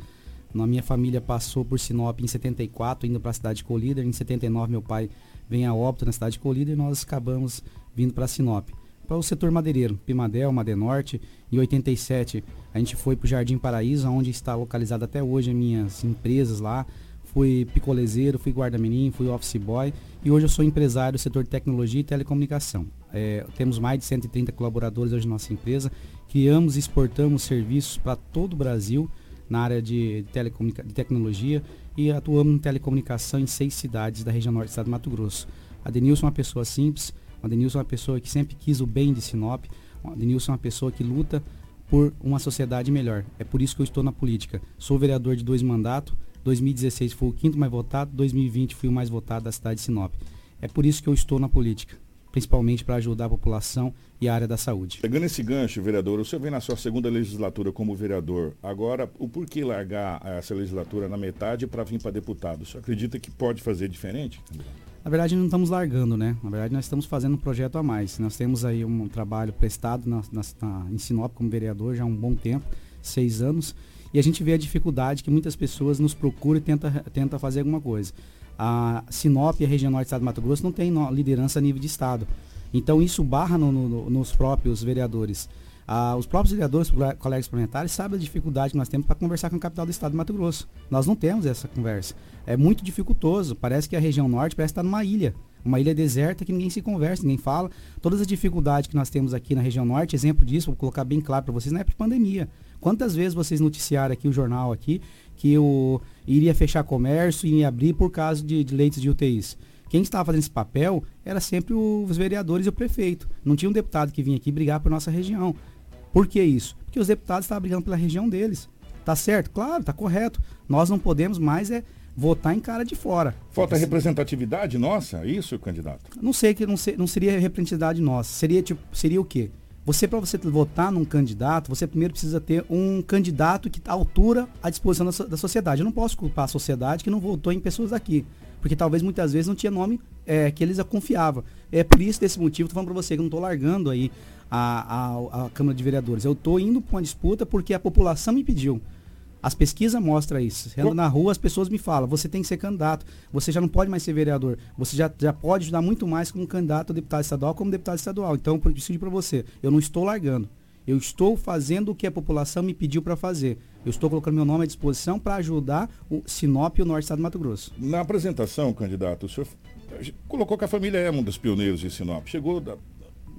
Na minha família passou por Sinop em 74, indo para a cidade de Colíder. Em 79, meu pai vem a óbito na cidade de Colíder e nós acabamos vindo para Sinop. Para o setor madeireiro, Pimadel, Madenorte. Em 87, a gente foi para o Jardim Paraíso, onde está localizado até hoje as minhas empresas lá. Fui picolezeiro, fui guarda-mirim, fui office boy e hoje eu sou empresário do setor tecnologia e telecomunicação. É, temos mais de 130 colaboradores hoje na nossa empresa. Criamos e exportamos serviços para todo o Brasil na área de, de tecnologia e atuamos em telecomunicação em seis cidades da região norte do estado de Mato Grosso. A Denilson é uma pessoa simples, a Denilson é uma pessoa que sempre quis o bem de Sinop, a Denilson é uma pessoa que luta por uma sociedade melhor. É por isso que eu estou na política. Sou vereador de dois mandatos, 2016 fui o quinto mais votado, 2020 fui o mais votado da cidade de Sinop. É por isso que eu estou na política principalmente para ajudar a população e a área da saúde. Pegando esse gancho, vereador, o senhor vem na sua segunda legislatura como vereador. Agora, o porquê largar essa legislatura na metade para vir para deputado? O senhor acredita que pode fazer diferente? Na verdade, não estamos largando, né? Na verdade, nós estamos fazendo um projeto a mais. Nós temos aí um trabalho prestado na, na, na, em Sinop como vereador já há um bom tempo, seis anos, e a gente vê a dificuldade que muitas pessoas nos procuram e tentam tenta fazer alguma coisa a Sinop e a região norte do estado de Mato Grosso não tem liderança a nível de estado. Então isso barra no, no, nos próprios vereadores. Ah, os próprios vereadores, colegas parlamentares, sabem a dificuldade que nós temos para conversar com a capital do estado de Mato Grosso. Nós não temos essa conversa. É muito dificultoso. Parece que a região norte parece estar numa ilha. Uma ilha deserta que ninguém se conversa, ninguém fala. Todas as dificuldades que nós temos aqui na região norte, exemplo disso, vou colocar bem claro para vocês, na época de pandemia. Quantas vezes vocês noticiaram aqui o jornal aqui que o, iria fechar comércio e abrir por causa de, de leitos de UTIs. Quem estava fazendo esse papel era sempre os vereadores e o prefeito. Não tinha um deputado que vinha aqui brigar por nossa região. Por que isso? Porque os deputados estavam brigando pela região deles. Tá certo? Claro, tá correto. Nós não podemos mais é votar em cara de fora. Falta representatividade nossa, é isso, candidato? Não sei que não, sei, não seria representatividade nossa. Seria tipo, seria o quê? Você, para você votar num candidato, você primeiro precisa ter um candidato que está à altura à disposição da, da, sociedade. Eu não posso culpar a sociedade que não votou em pessoas aqui. Porque talvez muitas vezes não tinha nome é, que eles confiavam. É por isso, desse motivo, estou falando para você que eu não estou largando aí a, a, Câmara de Vereadores. Eu estou indo para uma disputa porque a população me pediu. As pesquisas mostram isso. Anda na rua, as pessoas me falam, você tem que ser candidato, você já não pode mais ser vereador, você já, já pode ajudar muito mais como candidato a deputado estadual como deputado estadual. Então, por isso para você, eu não estou largando. Eu estou fazendo o que a população me pediu para fazer. Eu estou colocando meu nome à disposição para ajudar o Sinop e o Norte do Estado do Mato Grosso. Na apresentação, candidato, o senhor colocou que a família é um dos pioneiros de Sinop. Chegou da,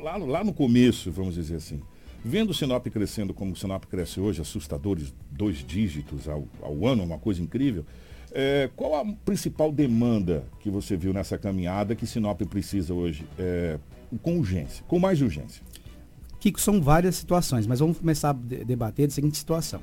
lá, no- lá no começo, vamos dizer assim, vendo o Sinop crescendo como o Sinop cresce hoje, assustadores dois dígitos ao, ao ano, uma coisa incrível, é, qual a principal demanda que você viu nessa caminhada que Sinop precisa hoje é, com urgência, com mais urgência? Kiko, são várias situações, mas vamos começar a de- debater da seguinte situação.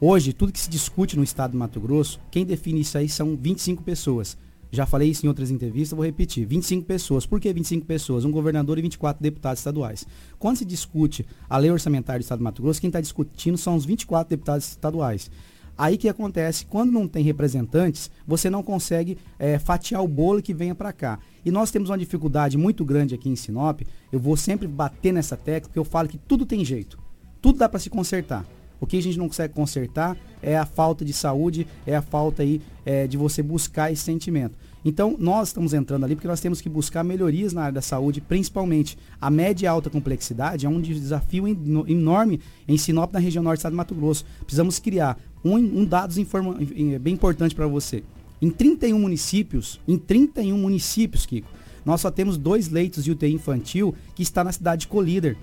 Hoje, tudo que se discute no estado do Mato Grosso, quem define isso aí são 25 pessoas. Já falei isso em outras entrevistas, vou repetir. 25 pessoas. Por que 25 pessoas? Um governador e 24 deputados estaduais. Quando se discute a lei orçamentária do estado do Mato Grosso, quem está discutindo são os 24 deputados estaduais. Aí que acontece, quando não tem representantes, você não consegue eh, fatiar o bolo que venha para cá. E nós temos uma dificuldade muito grande aqui em Sinop. Eu vou sempre bater nessa tecla, porque eu falo que tudo tem jeito. Tudo dá para se consertar. O que a gente não consegue consertar é a falta de saúde, é a falta aí eh, de você buscar esse sentimento. Então, nós estamos entrando ali porque nós temos que buscar melhorias na área da saúde, principalmente a média e alta complexidade, é um desafio eno- enorme em Sinop, na região norte do estado de Mato Grosso. Precisamos criar um, um dados informa- em- bem importante para você. Em 31 municípios, em 31 municípios, Kiko, nós só temos dois leitos de UTI infantil que está na cidade de Colíder.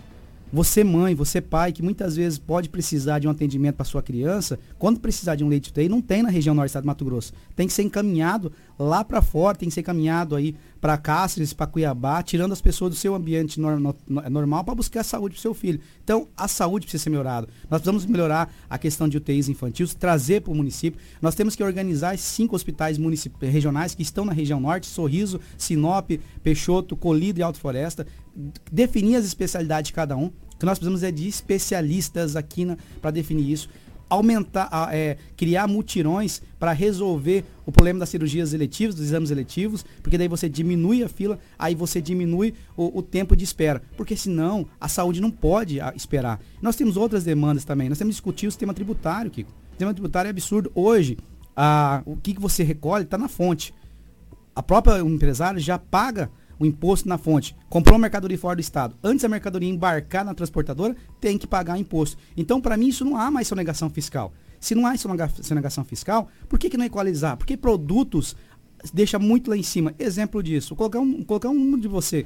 Você mãe, você pai, que muitas vezes pode precisar de um atendimento para sua criança, quando precisar de um leite UTI, não tem na região norte do estado de Mato Grosso. Tem que ser encaminhado lá para fora, tem que ser encaminhado aí para Cáceres, para Cuiabá, tirando as pessoas do seu ambiente no- normal para buscar saúde para o seu filho. Então, a saúde precisa ser melhorada. Nós precisamos melhorar a questão de UTIs infantis, trazer para o município. Nós temos que organizar cinco hospitais regionais que estão na região norte, Sorriso, Sinop, Peixoto, Colíder e Alto Floresta, definir as especialidades de cada um. O que nós precisamos é de especialistas aqui para definir isso. Aumentar, a- é, criar mutirões para resolver o problema das cirurgias eletivas, dos exames eletivos, porque daí você diminui a fila, aí você diminui o, o tempo de espera. Porque senão a saúde não pode esperar. Nós temos outras demandas também. Nós temos que discutir o sistema tributário, Kiko. O sistema tributário é absurdo. Hoje, ah, o que, que você recolhe está na fonte a própria o empresário já paga o imposto na fonte. Comprou uma mercadoria fora do estado. Antes da mercadoria embarcar na transportadora, tem que pagar imposto. Então, para mim, isso não há mais sonegação fiscal. Se não há sonega- sonegação fiscal, por que, que não equalizar? Porque produtos deixa muito lá em cima. Exemplo disso, colocar um, colocar um de você.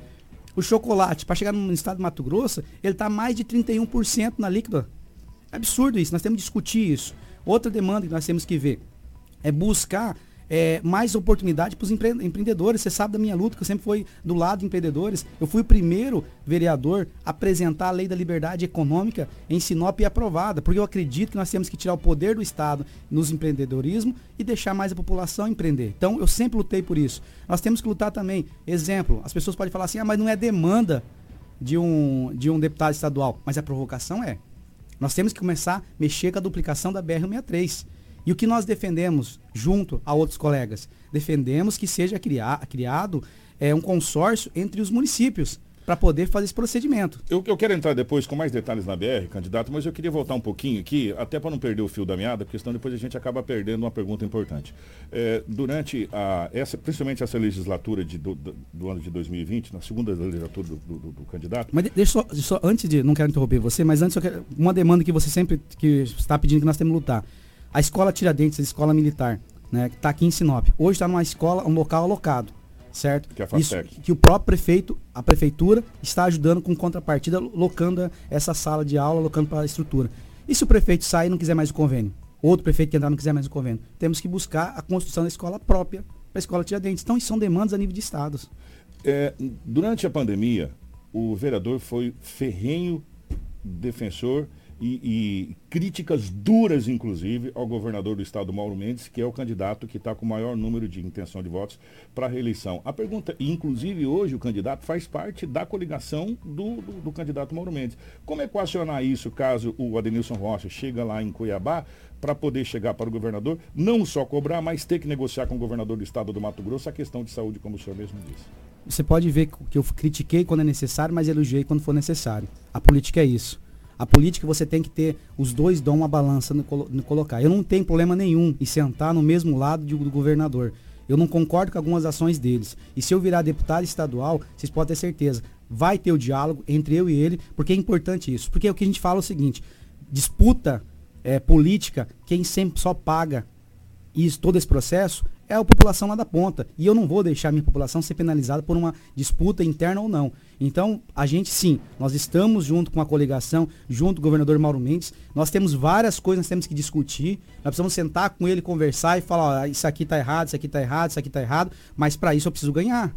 O chocolate, para chegar no estado de Mato Grosso, ele está mais de 31% na líquida. É absurdo isso, nós temos que discutir isso. Outra demanda que nós temos que ver é buscar é, mais oportunidade para os empreendedores. Você sabe da minha luta, que eu sempre fui do lado de empreendedores. Eu fui o primeiro vereador a apresentar a lei da liberdade econômica em Sinop e aprovada, porque eu acredito que nós temos que tirar o poder do Estado nos empreendedorismo e deixar mais a população empreender. Então, eu sempre lutei por isso. Nós temos que lutar também. Exemplo, as pessoas podem falar assim, ah, mas não é demanda de um, de um deputado estadual, mas a provocação é. Nós temos que começar a mexer com a duplicação da BR-163. E o que nós defendemos, junto a outros colegas? Defendemos que seja cria- criado é, um consórcio entre os municípios para poder fazer esse procedimento. Eu, eu quero entrar depois com mais detalhes na BR, candidato, mas eu queria voltar um pouquinho aqui, até para não perder o fio da meada, porque senão depois a gente acaba perdendo uma pergunta importante. É, durante a, essa, principalmente essa legislatura de, do, do- ano de 2020, na segunda legislatura do, do- do- candidato, Mas de- deixa só, só- antes de, não quero interromper você, mas antes eu quero, uma demanda que você sempre que está pedindo que nós temos que lutar. A escola Tiradentes, a escola militar, né, que está aqui em Sinop, hoje está numa escola, um local alocado, certo? Que é a Isso, que o próprio prefeito, a prefeitura está ajudando com contrapartida, locando essa sala de aula, locando para a estrutura. E se o prefeito sair e não quiser mais o convênio? Outro prefeito que entrar não quiser mais o convênio? Temos que buscar a construção da escola própria para a escola Tiradentes. Então, isso são demandas a nível de estados. É, durante a pandemia, o vereador foi ferrenho defensor e, e críticas duras, inclusive, ao governador do estado, Mauro Mendes, que é o candidato que está com o maior número de intenção de votos para a reeleição. A pergunta, inclusive hoje o candidato faz parte da coligação do, do, do candidato Mauro Mendes. Como equacionar isso caso o Adenilson Rocha chega lá em Cuiabá para poder chegar para o governador, não só cobrar, mas ter que negociar com o governador do estado do Mato Grosso a questão de saúde, como o senhor mesmo disse? Você pode ver que eu critiquei quando é necessário, mas elogiei quando for necessário. A política é isso. A política você tem que ter os dois dão uma balança no, no colocar. Eu não tenho problema nenhum em sentar no mesmo lado de- do governador. Eu não concordo com algumas ações deles. E se eu virar deputado estadual, vocês podem ter certeza, vai ter o diálogo entre eu e ele, porque é importante isso. Porque o que a gente fala é o seguinte, disputa é, política, quem sempre só paga isso, todo esse processo é a população lá da ponta. E eu não vou deixar minha população ser penalizada por uma disputa interna ou não. Então, a gente sim, nós estamos junto com a coligação, junto com o governador Mauro Mendes. Nós temos várias coisas que temos que discutir. Nós precisamos sentar com ele, conversar e falar, ó, isso aqui está errado, isso aqui está errado, isso aqui está errado. Mas para isso eu preciso ganhar.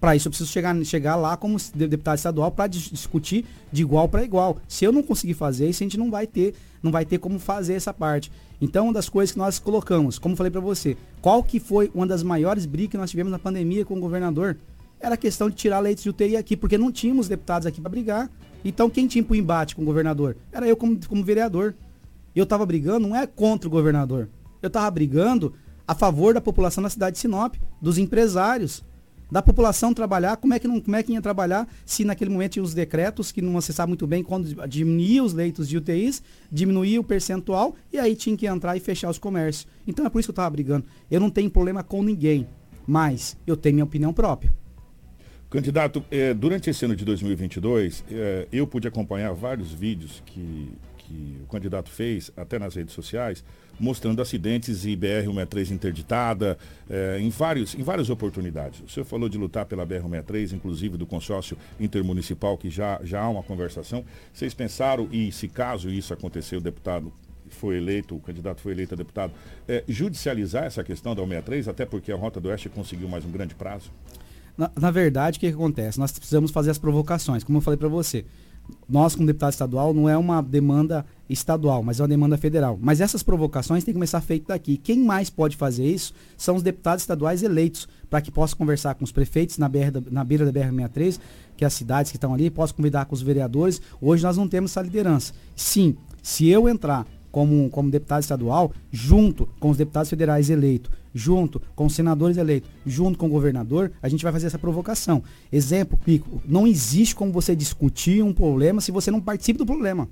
Para isso eu preciso chegar, chegar lá como deputado estadual para discutir de igual para igual. Se eu não conseguir fazer isso, a gente não vai ter, não vai ter como fazer essa parte. Então, uma das coisas que nós colocamos, como falei para você, qual que foi uma das maiores brigas que nós tivemos na pandemia com o governador? Era a questão de tirar leitos de UTI aqui, porque não tínhamos deputados aqui para brigar. Então, quem tinha o embate com o governador? Era eu como, como vereador. Eu estava brigando, não é contra o governador. Eu estava brigando a favor da população da cidade de Sinop, dos empresários, da população trabalhar, como é que não, como é que ia trabalhar se naquele momento tinha os decretos que não você sabe muito bem quando diminuía os leitos de UTIs, diminuía o percentual e aí tinha que entrar e fechar os comércios. Então é por isso que eu estava brigando. Eu não tenho problema com ninguém, mas eu tenho minha opinião própria. Candidato, eh, durante esse ano de 2022, eh, eu pude acompanhar vários vídeos que, que o candidato fez, até nas redes sociais, mostrando acidentes e BR-163 interditada, eh, em, vários, em várias oportunidades. O senhor falou de lutar pela BR-163, inclusive do consórcio intermunicipal, que já, já há uma conversação. Vocês pensaram, e se caso isso acontecer, o deputado foi eleito, o candidato foi eleito a deputado, eh, judicializar essa questão da 163, até porque a Rota do Oeste conseguiu mais um grande prazo? Na, na verdade, o que, que acontece? Nós precisamos fazer as provocações, como eu falei para você nós, como deputado estadual, não é uma demanda estadual, mas é uma demanda federal. Mas essas provocações têm que começar feito daqui. Quem mais pode fazer isso são os deputados estaduais eleitos, para que possa conversar com os prefeitos na, BR, na beira da BR-63, que é as cidades que estão ali, possa convidar com os vereadores. Hoje nós não temos essa liderança. Sim, se eu entrar como, como deputado estadual, junto com os deputados federais eleitos, junto com os senadores eleitos, junto com o governador, a gente vai fazer essa provocação. Exemplo, Pico, não existe como você discutir um problema se você não participa do problema.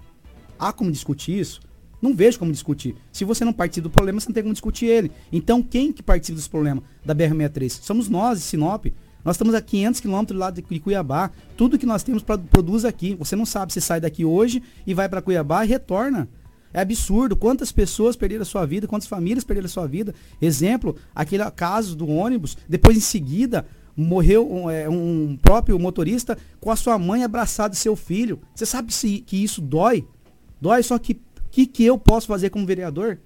Há como discutir isso? Não vejo como discutir. Se você não participa do problema, você não tem como discutir ele. Então, quem que participa desse problema da BR-63? Somos nós, Sinop. Nós estamos a 500 quilômetros lá de Cuiabá. Tudo que nós temos produz aqui. Você não sabe se sai daqui hoje e vai para Cuiabá e retorna. É absurdo quantas pessoas perderam a sua vida, quantas famílias perderam a sua vida. Exemplo, aquele caso do ônibus, depois em seguida morreu um, é, um próprio motorista com a sua mãe abraçada seu filho. Você sabe se, que isso dói? Dói, só que o que, que eu posso fazer como vereador?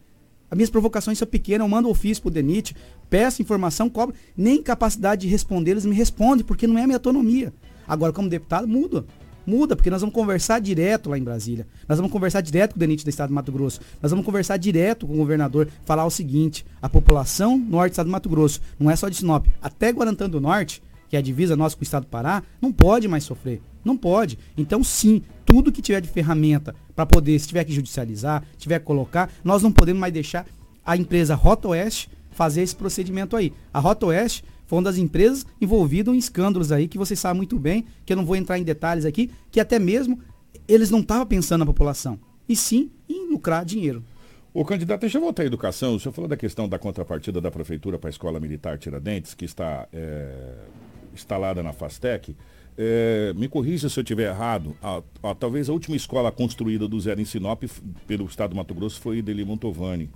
As minhas provocações são pequenas, eu mando ofício pro DENIT, peço informação, cobro, nem capacidade de responder, eles me respondem, porque não é minha autonomia. Agora, como deputado, muda. Muda, porque nós vamos conversar direto lá em Brasília. Nós vamos conversar direto com o DENIT do Estado do Mato Grosso. Nós vamos conversar direto com o governador, falar o seguinte: a população norte do Estado do Mato Grosso, não é só de Sinop, até Guarantã do Norte, que é a divisa nossa com o Estado do Pará, não pode mais sofrer. Não pode. Então, sim, tudo que tiver de ferramenta para poder, se tiver que judicializar, tiver que colocar, nós não podemos mais deixar a empresa Rota Oeste fazer esse procedimento aí. A Rota Oeste uma das empresas envolvidas em escândalos aí, que vocês sabem muito bem, que eu não vou entrar em detalhes aqui, que até mesmo eles não estavam pensando na população, e sim em lucrar dinheiro. O candidato, deixa eu voltar à educação. O senhor falou da questão da contrapartida da prefeitura para a Escola Militar Tiradentes, que está é, instalada na Fastec. É, me corrija se eu estiver errado. A, a, talvez a última escola construída do zero em Sinop pelo Estado do Mato Grosso foi Deli Montovani.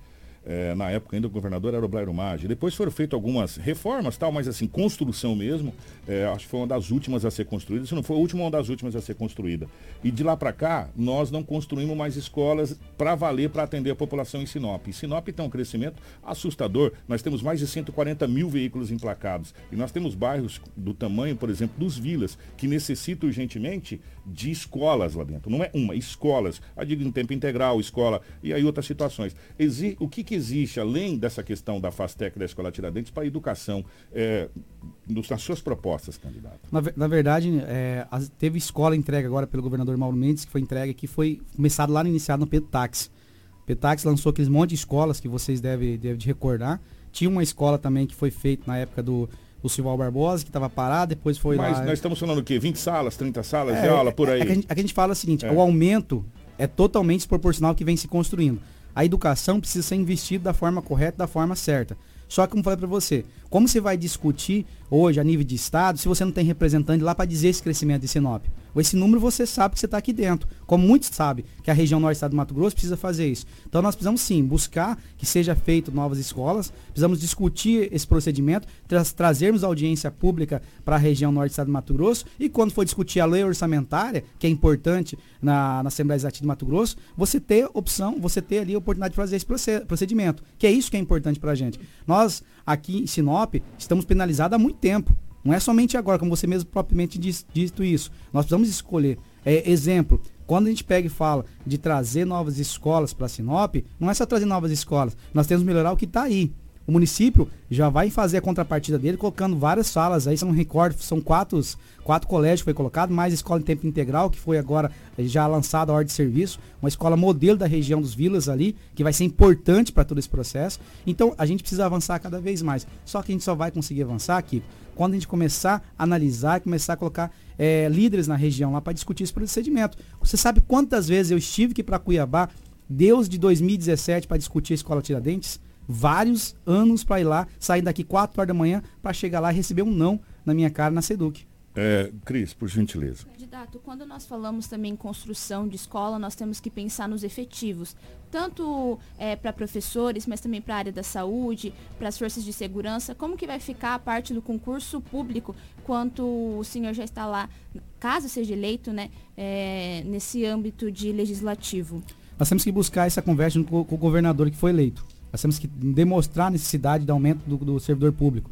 É, na época ainda o governador era o Blairo Maggi. Depois foram feitas algumas reformas, tal, mas assim, construção mesmo, é, acho que foi uma das últimas a ser construída, se não foi a última, uma das últimas a ser construída. E de lá para cá, nós não construímos mais escolas para valer, para atender a população em Sinop. E Sinop tem um crescimento assustador. Nós temos mais de 140 mil veículos emplacados. E nós temos bairros do tamanho, por exemplo, dos vilas, que necessitam urgentemente de escolas lá dentro. Não é uma, escolas. A digo em tempo integral, escola, e aí outras situações. Exi o que, que existe, além dessa questão da FASTEC da Escola Tiradentes, para a educação, é, nas suas propostas, candidato? Na, na verdade, é, teve escola entregue agora pelo governador Mauro Mendes, que foi entregue, que foi começado lá no iniciado no Petax. Petax lançou aqueles monte de escolas que vocês devem, devem de recordar. Tinha uma escola também que foi feita na época do, o Silval Barbosa, que estava parado, depois foi Mas lá... nós estamos falando o quê? 20 salas, 30 salas é, de aula, por aí? É, é que a, gente, a gente fala o seguinte, é. o aumento é totalmente desproporcional que vem se construindo. A educação precisa ser investida da forma correta, da forma certa. Só que, como falei para você, como você vai discutir hoje a nível de Estado se você não tem representante lá para dizer esse crescimento de Sinop? Esse número você sabe que você está aqui dentro. Como muitos sabem que a região norte do estado do Mato Grosso precisa fazer isso. Então nós precisamos sim buscar que seja feito novas escolas, precisamos discutir esse procedimento, tra trazermos audiência pública para a região norte do estado do Mato Grosso e quando for discutir a lei orçamentária, que é importante na, na Assembleia Legislativa de Mato Grosso, você ter opção, você ter ali a oportunidade de fazer esse procedimento, que é isso que é importante para a gente. Nós aqui em Sinop estamos penalizados há muito tempo. Não é somente agora, como você mesmo propriamente diz, dito isso. Nós precisamos escolher. É, exemplo, quando a gente pega e fala de trazer novas escolas para Sinop, não é só trazer novas escolas. Nós temos que melhorar o que está aí. O município já vai fazer a contrapartida dele colocando várias salas. Aí são recordes, são quatro, quatro colégios que foi colocado, mais escola em tempo integral, que foi agora já lançada a ordem de serviço, uma escola modelo da região dos vilas ali, que vai ser importante para todo esse processo. Então a gente precisa avançar cada vez mais. Só que a gente só vai conseguir avançar aqui quando a gente começar a analisar, começar a colocar é, líderes na região lá para discutir esse procedimento. Você sabe quantas vezes eu estive aqui para Cuiabá, Deus de 2017, para discutir a escola Tiradentes? Vários anos para ir lá, sair daqui 4 horas da manhã para chegar lá e receber um não na minha cara na Seduc. É, Cris, por gentileza. Candidato, quando nós falamos também em construção de escola, nós temos que pensar nos efetivos, tanto é, para professores, mas também para a área da saúde, para as forças de segurança. Como que vai ficar a parte do concurso público, quanto o senhor já está lá, caso seja eleito, né, é, nesse âmbito de legislativo? Nós temos que buscar essa conversa com, com o governador que foi eleito. Nós temos que demonstrar a necessidade de aumento do, do servidor público.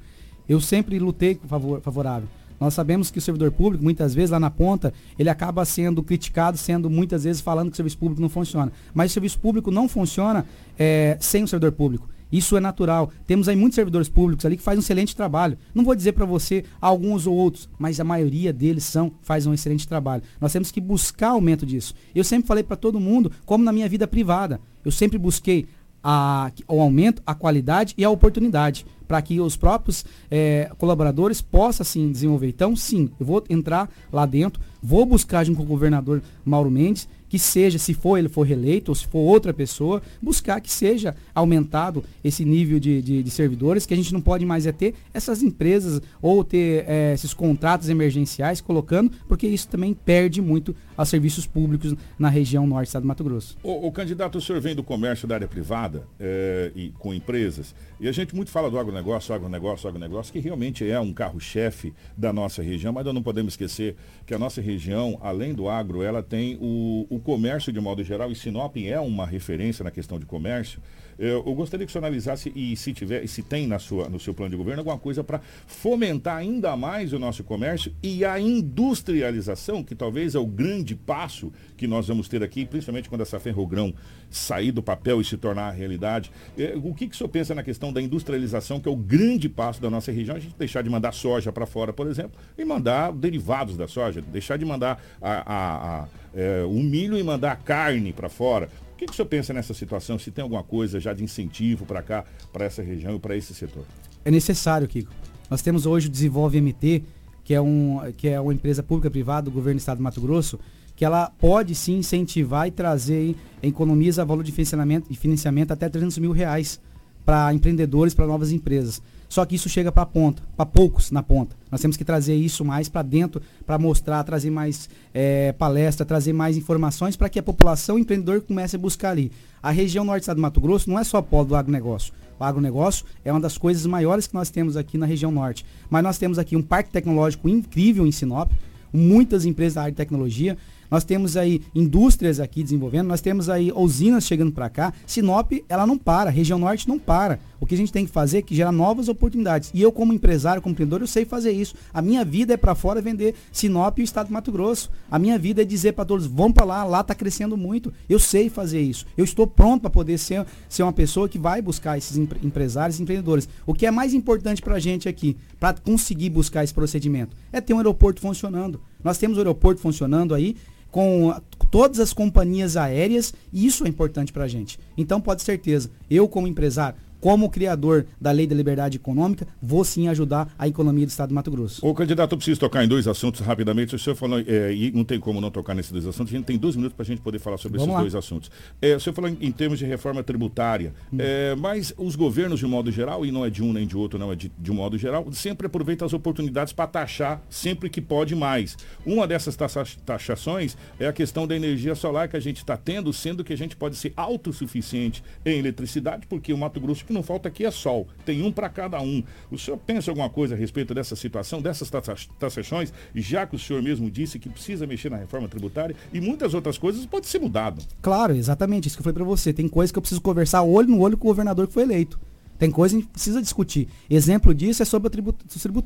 Eu sempre lutei favor, favorável. Nós sabemos que o servidor público, muitas vezes lá na ponta, ele acaba sendo criticado, sendo muitas vezes falando que o serviço público não funciona. Mas o serviço público não funciona é, sem o servidor público. Isso é natural. Temos aí muitos servidores públicos ali que fazem um excelente trabalho. Não vou dizer para você alguns ou outros, mas a maioria deles são fazem um excelente trabalho. Nós temos que buscar aumento disso. Eu sempre falei para todo mundo, como na minha vida privada, eu sempre busquei a, o aumento, a qualidade e a oportunidade para que os próprios é, colaboradores possam assim desenvolver. Então, sim, eu vou entrar lá dentro, vou buscar junto com o governador Mauro Mendes que seja, se for ele for reeleito ou se for outra pessoa, buscar que seja aumentado esse nível de, de, de servidores, que a gente não pode mais é ter essas empresas ou ter é, esses contratos emergenciais colocando, porque isso também perde muito aos serviços públicos na região norte do estado do Mato Grosso. O, o candidato, o senhor vem do comércio da área privada é, e com empresas, e a gente muito fala do agronegócio, agronegócio, agronegócio, que realmente é um carro-chefe da nossa região, mas nós não podemos esquecer que a nossa região, além do agro, ela tem o, o comércio de modo geral, e Sinop é uma referência na questão de comércio, eu, gostaria que o senhor analisasse e se tiver, se tem na sua, no seu plano de governo alguma coisa para fomentar ainda mais o nosso comércio e a industrialização, que talvez é o grande passo que nós vamos ter aqui, principalmente quando essa ferrogrão sair do papel e se tornar realidade. É, o que, que o senhor pensa na questão da industrialização, que é o grande passo da nossa região, a gente deixar de mandar soja para fora, por exemplo, e mandar derivados da soja, deixar de mandar a, a, a, é, o milho e mandar a carne para fora. Que, que o senhor pensa nessa situação? Se tem alguma coisa já de incentivo para cá, para essa região e para esse setor? É necessário, Kiko. Nós temos hoje o Desenvolve MT, que é, um, que é uma empresa pública privada do governo do estado do Mato Grosso, que ela pode sim incentivar e trazer, economiza valor de financiamento, de financiamento até 300 mil reais para empreendedores, para novas empresas. Só que isso chega para a ponta, para poucos na ponta. Nós temos que trazer isso mais para dentro, para mostrar, trazer mais é, palestra, trazer mais informações para que a população, o empreendedor comece a buscar ali. A região norte do estado do Mato Grosso não é só polo do agronegócio. O agronegócio é uma das coisas maiores que nós temos aqui na região norte. Mas nós temos aqui um parque tecnológico incrível em Sinop, muitas empresas da área de tecnologia. Nós temos aí indústrias aqui desenvolvendo, nós temos aí usinas chegando para cá. Sinop, ela não para, região norte não para. O que a gente tem que fazer é que gerar novas oportunidades. E eu, como empresário, como empreendedor, eu sei fazer isso. A minha vida é para fora vender Sinop e o estado do Mato Grosso. A minha vida é dizer para todos, vão para lá, lá está crescendo muito. Eu sei fazer isso. Eu estou pronto para poder ser, ser uma pessoa que vai buscar esses empre empresários e empreendedores. O que é mais importante para a gente aqui, para conseguir buscar esse procedimento, é ter um aeroporto funcionando. Nós temos o aeroporto funcionando aí com todas as companhias aéreas e isso é importante para a gente. Então pode certeza, eu como empresário, como criador da lei da liberdade econômica, vou sim ajudar a economia do estado do Mato Grosso. O candidato, eu preciso tocar em dois assuntos rapidamente. O senhor falou, é, e não tem como não tocar nesses dois assuntos, a gente tem dois minutos para a gente poder falar sobre Vamos esses lá. dois assuntos. É, o senhor falou em, em termos de reforma tributária, Hum. é, mas os governos, de um modo geral, e não é de um nem de outro, não é de, de um modo geral, sempre aproveitam as oportunidades para taxar sempre que pode mais. Uma dessas taxa- taxações é a questão da energia solar que a gente está tendo, sendo que a gente pode ser autossuficiente em eletricidade, porque o Mato Grosso que não falta aqui é sol. Tem um para cada um. O senhor pensa alguma coisa a respeito dessa situação, dessas taxa- taxações, já que o senhor mesmo disse que precisa mexer na reforma tributária e muitas outras coisas pode ser mudado. Claro, exatamente isso que eu falei pra você. Tem coisa que eu preciso conversar olho no olho com o governador que foi eleito. Tem coisa que a gente precisa discutir. Exemplo disso é sobre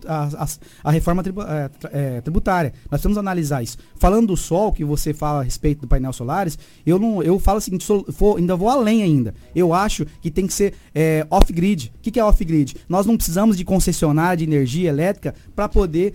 a, a- a- a reforma tribu- tra- eh, tributária. Nós precisamos analisar isso. Falando do sol, que você fala a respeito do painel solares, eu não, eu falo o seguinte, sou- vou- ainda vou além ainda. Eu acho que tem que ser eh, off-grid. O que, que é off-grid? Nós não precisamos de concessionária de energia elétrica para poder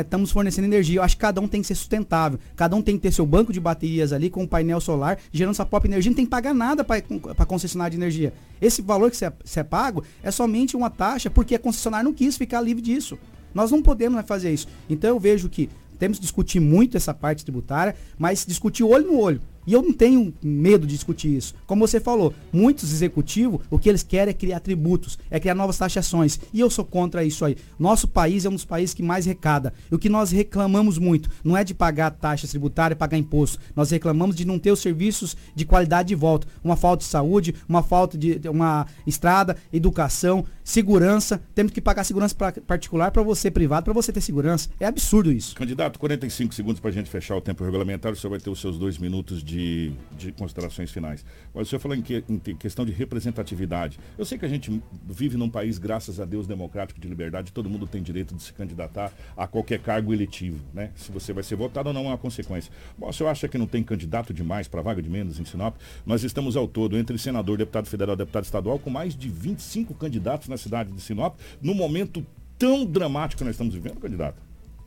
estamos fornecendo energia. Eu acho que cada um tem que ser sustentável. Cada um tem que ter seu banco de baterias ali com um painel solar, gerando sua própria energia. Não tem que pagar nada para concessionária de energia. Esse valor que você é pago é somente uma taxa porque a concessionária não quis ficar livre disso. Nós não podemos fazer isso. Então eu vejo que temos que discutir muito essa parte tributária, mas discutir olho no olho. E eu não tenho medo de discutir isso. Como você falou, muitos executivos, o que eles querem é criar tributos, é criar novas taxações. E eu sou contra isso aí. Nosso país é um dos países que mais recada. E o que nós reclamamos muito não é de pagar taxas tributárias, pagar imposto. Nós reclamamos de não ter os serviços de qualidade de volta. Uma falta de saúde, uma falta de uma estrada, educação, segurança. Temos que pagar segurança pra, particular para você privado, para você ter segurança. É absurdo isso. Candidato, 45 segundos para a gente fechar o tempo regulamentar. O senhor vai ter os seus dois minutos de, de considerações finais. Mas o senhor falou em, que- em questão de representatividade. Eu sei que a gente vive num país, graças a Deus, democrático de liberdade. Todo mundo tem direito de se candidatar a qualquer cargo eletivo. Né? Se você vai ser votado ou não é uma consequência. Bom, o senhor acha que não tem candidato demais para vaga de menos em Sinop? Nós estamos ao todo, entre senador, deputado federal, deputado estadual, com mais de 25 candidatos na cidade de Sinop, no momento tão dramático que nós estamos vivendo, candidato.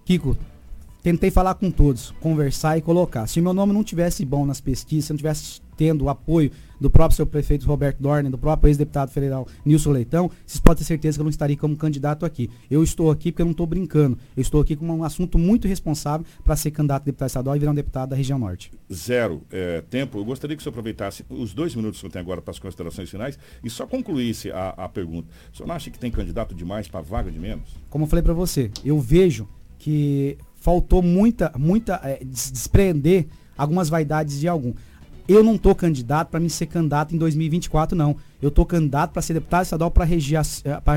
Kiko, tentei falar com todos, conversar e colocar. Se o meu nome não tivesse bom nas pesquisas, se eu não tivesse tendo o apoio do próprio seu prefeito Roberto Dorner, do próprio ex-deputado federal Nilson Leitão, vocês podem ter certeza que eu não estaria como candidato aqui. Eu estou aqui porque eu não estou brincando. Eu estou aqui com um assunto muito responsável para ser candidato a deputado estadual e virar um deputado da região norte. zero é, tempo, eu gostaria que o senhor aproveitasse os dois minutos que o senhor tem agora para as considerações finais e só concluísse a, a pergunta. O senhor não acha que tem candidato demais para vaga de menos? Como eu falei para você, eu vejo que faltou muita, muita é, des- desprender algumas vaidades de algum. Eu não tô candidato para me ser candidato em 2024 não. Eu tô candidato para ser deputado estadual para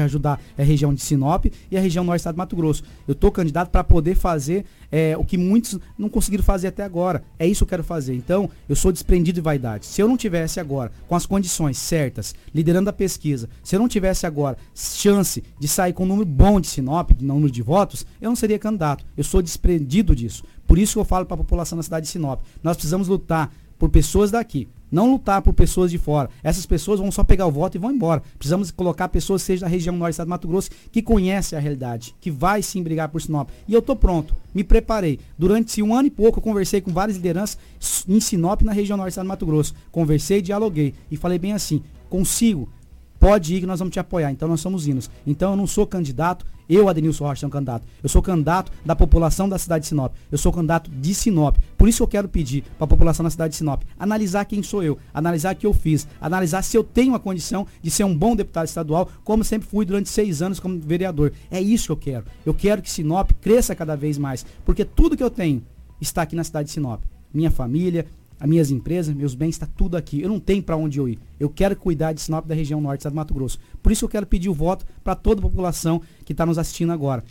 ajudar a região de Sinop e a região norte do estado de Mato Grosso. Eu tô candidato para poder fazer é, o que muitos não conseguiram fazer até agora. É isso que eu quero fazer. Então, eu sou desprendido de vaidade. Se eu não tivesse agora com as condições certas, liderando a pesquisa, se eu não tivesse agora chance de sair com um número bom de Sinop, de número de votos, eu não seria candidato. Eu sou desprendido disso. Por isso que eu falo para a população da cidade de Sinop. Nós precisamos lutar por pessoas daqui. Não lutar por pessoas de fora. Essas pessoas vão só pegar o voto e vão embora. Precisamos colocar pessoas, seja da região norte do estado do Mato Grosso, que conhecem a realidade, que vai sim brigar por Sinop. E eu tô pronto, me preparei. Durante um ano e pouco eu conversei com várias lideranças em Sinop, na região norte do estado do Mato Grosso. Conversei, dialoguei e falei bem assim, consigo, pode ir que nós vamos te apoiar. Então nós somos hinos. Então eu não sou candidato, eu, Adenilson Rocha, sou candidato. Eu sou candidato da população da cidade de Sinop. Eu sou candidato de Sinop. Por isso eu quero pedir para a população da cidade de Sinop analisar quem sou eu, analisar o que eu fiz, analisar se eu tenho a condição de ser um bom deputado estadual, como sempre fui durante seis anos como vereador. É isso que eu quero. Eu quero que Sinop cresça cada vez mais, porque tudo que eu tenho está aqui na cidade de Sinop. Minha família, as minhas empresas, meus bens, está tudo aqui. Eu não tenho para onde eu ir. Eu quero cuidar de Sinop da região norte, do estado do Mato Grosso. Por isso eu quero pedir o voto para toda a população que está nos assistindo agora,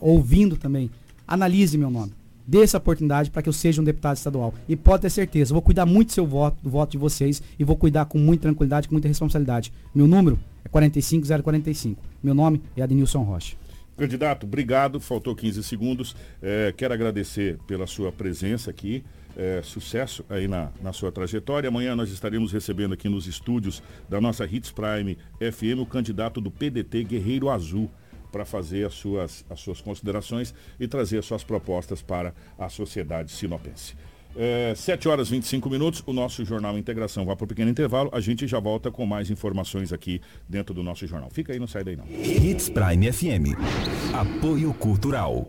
ouvindo também. Analise meu nome. Dê essa oportunidade para que eu seja um deputado estadual. E pode ter certeza, eu vou cuidar muito do seu voto, do voto de vocês, e vou cuidar com muita tranquilidade, com muita responsabilidade. Meu número é 45045. Meu nome é Adenilson Rocha. Candidato, obrigado. Faltou 15 segundos. É, quero agradecer pela sua presença aqui. É, sucesso aí na, na sua trajetória. Amanhã nós estaremos recebendo aqui nos estúdios da nossa Hits Prime FM o candidato do PDT Guerreiro Azul para fazer as suas, as suas considerações e trazer as suas propostas para a sociedade sinopense. É, 7 horas e 25 minutos, o nosso Jornal Integração vai para o pequeno intervalo. A gente já volta com mais informações aqui dentro do nosso jornal. Fica aí, não sai daí não. Hits Prime FM. Apoio Cultural.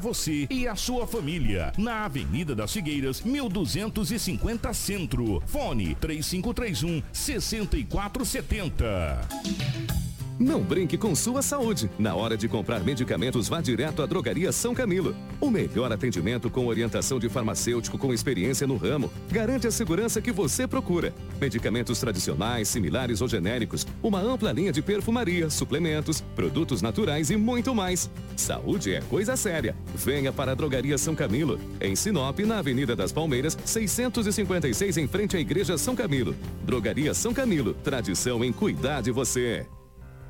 você e a sua família. Na Avenida das Figueiras, 1250 Centro. Fone 3531 6470. Não brinque com sua saúde. Na hora de comprar medicamentos, vá direto à Drogaria São Camilo. O melhor atendimento com orientação de farmacêutico com experiência no ramo. Garante a segurança que você procura. Medicamentos tradicionais, similares ou genéricos. Uma ampla linha de perfumaria, suplementos, produtos naturais e muito mais. Saúde é coisa séria. Venha para a Drogaria São Camilo. Em Sinop, na Avenida das Palmeiras, 656, em frente à Igreja São Camilo. Drogaria São Camilo. Tradição em cuidar de você.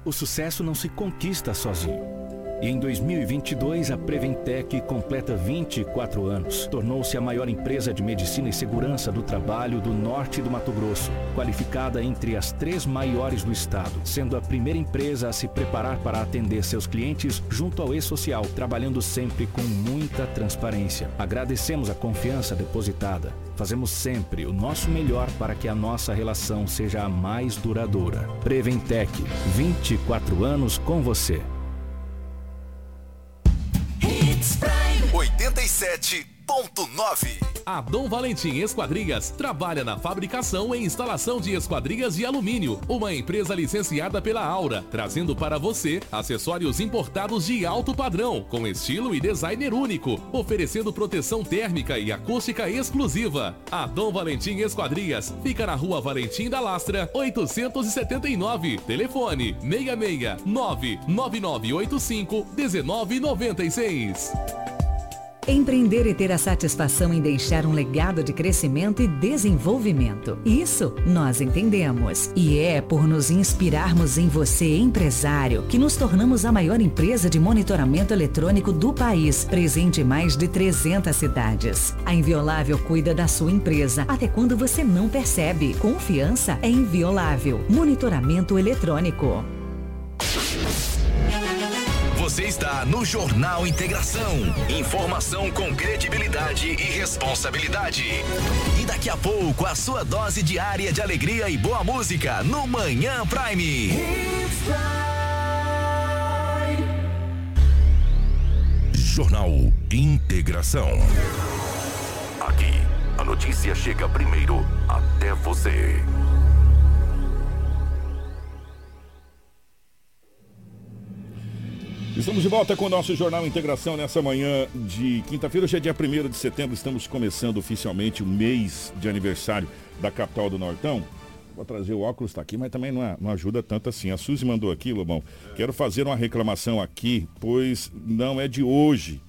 O sucesso não se conquista sozinho. E em 2022, a Preventec completa 24 anos. Tornou-se a maior empresa de medicina e segurança do trabalho do norte do Mato Grosso, qualificada entre as três maiores do estado, sendo a primeira empresa a se preparar para atender seus clientes junto ao e-social, trabalhando sempre com muita transparência. Agradecemos a confiança depositada. Fazemos sempre o nosso melhor para que a nossa relação seja a mais duradoura. Preventec, 24 anos com você. Hits. Prime 87.9 A Dom Valentim Esquadrias trabalha na fabricação e instalação de esquadrias de alumínio, uma empresa licenciada pela Aura, trazendo para você acessórios importados de alto padrão, com estilo e designer único, oferecendo proteção térmica e acústica exclusiva. A Dom Valentim Esquadrias fica na rua Valentim da Lastra, 879. Telefone 66 99985 1996. Empreender e ter a satisfação em deixar um legado de crescimento e desenvolvimento. Isso nós entendemos. E é por nos inspirarmos em você, empresário, que nos tornamos a maior empresa de monitoramento eletrônico do país, presente em mais de 300 cidades. A Inviolável cuida da sua empresa até quando você não percebe. Confiança é inviolável. Monitoramento eletrônico. Você está no Jornal Integração. Informação com credibilidade e responsabilidade. E daqui a pouco, a sua dose diária de alegria e boa música no Manhã Prime. Jornal Integração. Aqui, a notícia chega primeiro até você. Estamos de volta com o nosso Jornal Integração nessa manhã de quinta-feira. Hoje é dia 1 de setembro, estamos começando oficialmente o mês de aniversário da capital do Nortão. Vou trazer o óculos, está aqui, mas também não, não ajuda tanto assim. A Suzy mandou aqui, Lobão. Quero fazer uma reclamação aqui, pois não é de hoje.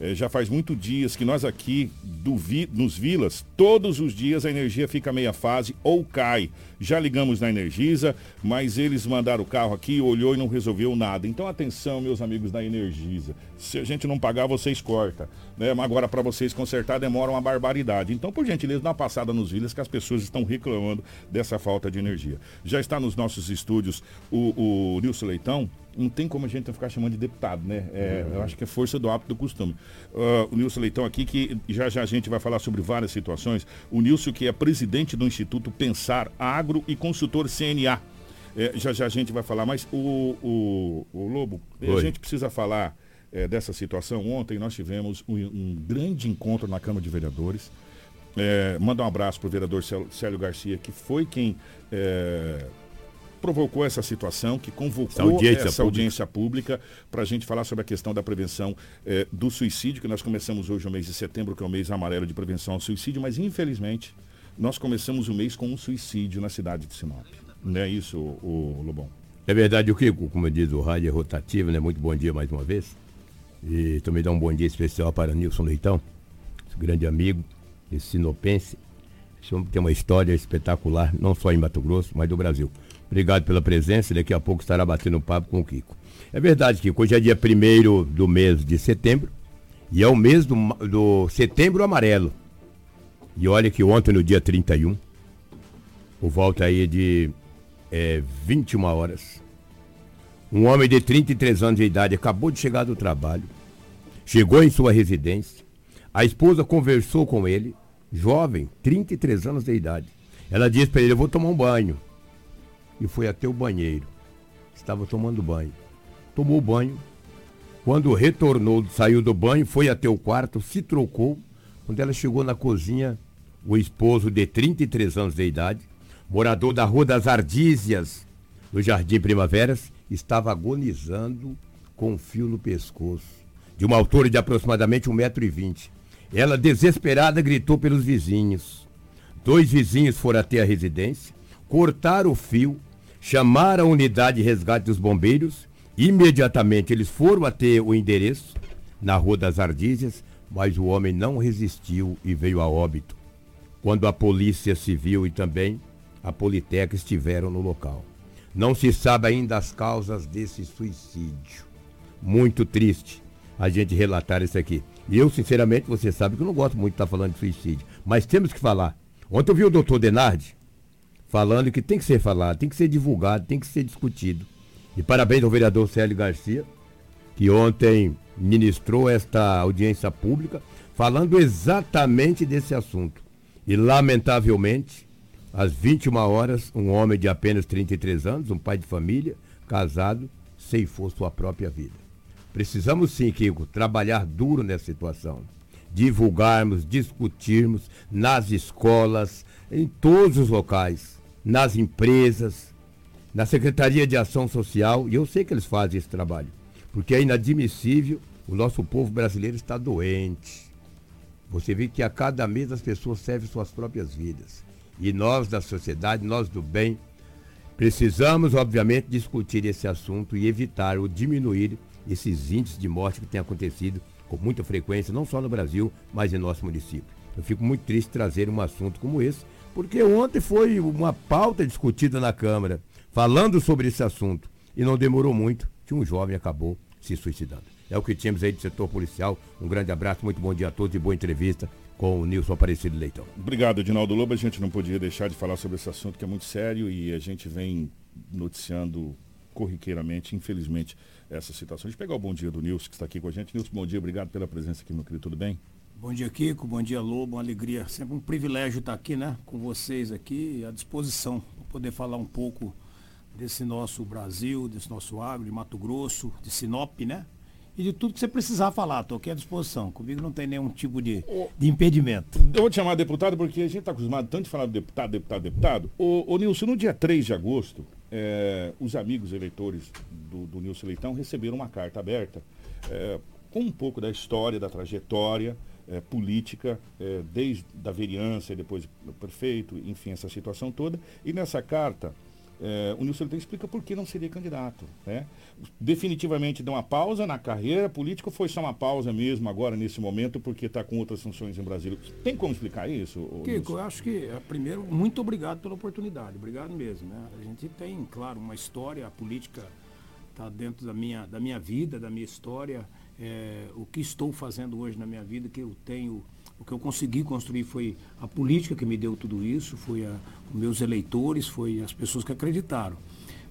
É, já faz muitos dias que nós aqui do vi, nos vilas, todos os dias a energia fica meia fase ou cai. Já ligamos na Energisa, mas eles mandaram o carro aqui, olhou e não resolveu nada. Então atenção, meus amigos da Energisa. Se a gente não pagar, vocês cortam. Né? Mas agora para vocês consertar demora uma barbaridade. Então, por gentileza, dá uma passada nos vilas que as pessoas estão reclamando dessa falta de energia. Já está nos nossos estúdios o, o Nilson Leitão, não tem como a gente ficar chamando de deputado, né? É, Eu acho que é força do hábito do costume. Ah, o Nilson Leitão aqui, que já já a gente vai falar sobre várias situações. O Nilson, que é presidente do Instituto Pensar Agro e consultor CNA. É, já já a gente vai falar, mas o, o, o Lobo, a Oi. gente precisa falar é, dessa situação. Ontem nós tivemos um, um grande encontro na Câmara de Vereadores. É, manda um abraço para o vereador Célio- Garcia, que foi quem é, provocou essa situação, que convocou Essa audiência essa pública. audiência pública para a gente falar sobre a questão da prevenção eh, do suicídio, que nós começamos hoje o mês de setembro, que é o mês amarelo de prevenção ao suicídio, mas infelizmente nós começamos o mês com um suicídio na cidade de Sinop. Não é isso, o, Lobão? É verdade, o Kiko, como diz o rádio é rotativo, né? Muito bom dia mais uma vez. E também dá um bom dia especial para Nilson Leitão. esse grande amigo, esse sinopense. Esse homem tem uma história espetacular, não só em Mato Grosso, mas do Brasil. Obrigado pela presença, daqui a pouco estará batendo papo com o Kiko. É verdade, Kiko, hoje é dia 1 do mês de setembro, e é o mês do, do setembro amarelo. E olha que ontem, no dia 31, por volta aí de é, 21 horas, um homem de 33 anos de idade acabou de chegar do trabalho, chegou em sua residência, a esposa conversou com ele, jovem, 33 anos de idade. Ela disse para ele: Eu vou tomar um banho. E foi até o banheiro. Estava tomando banho. Tomou banho. Quando retornou, saiu do banho, foi até o quarto, se trocou. Quando ela chegou na cozinha, o esposo de 33 anos de idade, morador da Rua das Ardízias, no Jardim Primaveras, estava agonizando com um fio no pescoço, de uma altura de aproximadamente 1,20m. Ela, desesperada, gritou pelos vizinhos. Dois vizinhos foram até a residência, cortaram o fio, chamaram a unidade de resgate dos bombeiros. Imediatamente eles foram até o endereço, na Rua das Ardízias, mas o homem não resistiu e veio a óbito. Quando a Polícia Civil e também a Politeca estiveram no local. Não se sabe ainda as causas desse suicídio. Muito triste a gente relatar isso aqui. E eu, sinceramente, você sabe que eu não gosto muito de estar falando de suicídio. Mas temos que falar. Ontem eu vi o doutor Denardi falando que tem que ser falado, tem que ser divulgado, tem que ser discutido. E parabéns ao vereador Célio Garcia, que ontem ministrou esta audiência pública, falando exatamente desse assunto. E, lamentavelmente, às 21 horas, um homem de apenas 33 anos, um pai de família, casado, ceifou sua própria vida. Precisamos sim, Kiko, trabalhar duro nessa situação. Divulgarmos, discutirmos nas escolas, em todos os locais, nas empresas, na Secretaria de Ação Social, e eu sei que eles fazem esse trabalho, porque é inadmissível, o nosso povo brasileiro está doente. Você vê que a cada mês as pessoas servem suas próprias vidas. E nós da sociedade, nós do bem, precisamos, obviamente, discutir esse assunto e evitar ou diminuir esses índices de morte que têm acontecido com muita frequência, não só no Brasil, mas em nosso município. Eu fico muito triste trazer um assunto como esse, porque ontem foi uma pauta discutida na Câmara, falando sobre esse assunto, e não demorou muito que um jovem acabou se suicidando. É o que tínhamos aí do setor policial. Um grande abraço, muito bom dia a todos e boa entrevista com o Nilson Aparecido Leitão. Obrigado, Edinaldo Lobo. A gente não podia deixar de falar sobre esse assunto que é muito sério e a gente vem noticiando corriqueiramente, infelizmente, essa situação. Deixa eu pegar o bom dia do Nilson, que está aqui com a gente. Nilson, bom dia, obrigado pela presença aqui, meu querido, tudo bem? Bom dia, Kiko. Bom dia, Lobo. Uma alegria, sempre um privilégio estar aqui, né? Com vocês aqui, à disposição, para poder falar um pouco desse nosso Brasil, desse nosso agro, de Mato Grosso, de Sinop, né? E de tudo que você precisar falar, estou aqui à disposição. Comigo não tem nenhum tipo de, de impedimento. Eu vou te chamar deputado porque a gente está acostumado tanto de falar de deputado, deputado, deputado. Ô, ô Nilson, no dia 3 de agosto, é, os amigos eleitores do, do Nilson Leitão receberam uma carta aberta é, com um pouco da história, da trajetória é, política, desde a vereança e depois do prefeito, enfim, essa situação toda. E nessa carta, é, o Nilson Leitão explica por que não seria candidato. Né? Definitivamente deu uma pausa na carreira política foi só uma pausa mesmo agora, nesse momento, porque está com outras funções em Brasília? Tem como explicar isso? Kiko, eu acho que, primeiro, muito obrigado pela oportunidade. Obrigado mesmo. Né? A gente tem, claro, uma história, a política está dentro da minha, da minha vida, da minha história. É, o que estou fazendo hoje na minha vida, que eu tenho o que eu consegui construir foi a política que me deu tudo isso, foi a, os meus eleitores, foi as pessoas que acreditaram.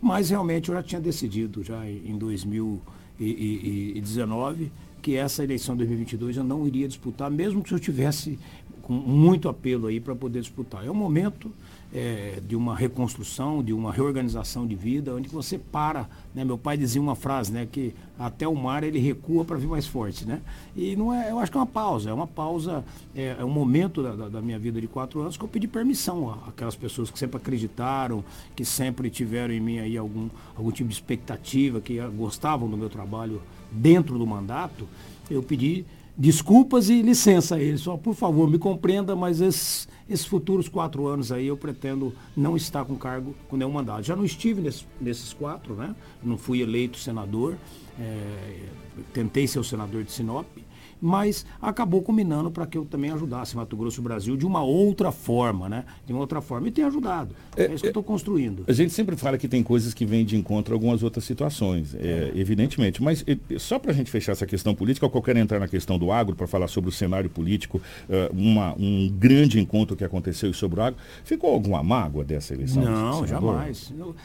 Mas realmente eu já tinha decidido, já em 2019, que essa eleição de 2022 eu não iria disputar, mesmo que eu tivesse com muito apelo aí para poder disputar. É um momento é, de uma reconstrução, de uma reorganização de vida, onde você para. Né? Meu pai dizia uma frase, né? Que até o mar ele recua para vir mais forte, né? E não é, eu acho que é uma pausa, é uma pausa, é, é um momento da, da, minha vida de quatro anos que eu pedi permissão àquelas pessoas que sempre acreditaram, que sempre tiveram em mim aí algum, algum tipo de expectativa, que gostavam do meu trabalho dentro do mandato, eu pedi desculpas e licença a eles. Só, por favor, me compreenda, mas esses, esses futuros quatro anos aí eu pretendo não estar com cargo com nenhum mandato. Já não estive nesse, nesses quatro, né? Não fui eleito senador, é, tentei ser o senador de Sinop, mas acabou combinando para que eu também ajudasse Mato Grosso Brasil de uma outra forma, né? De uma outra forma. E tem ajudado. É, isso que eu estou construindo. A gente sempre fala que tem coisas que vêm de encontro a algumas outras situações, é, evidentemente. Mas só para a gente fechar essa questão política, eu quero entrar na questão do agro para falar sobre o cenário político, uh, uma, um grande encontro que aconteceu sobre o agro. Ficou alguma mágoa dessa eleição? Não, jamais. Eu,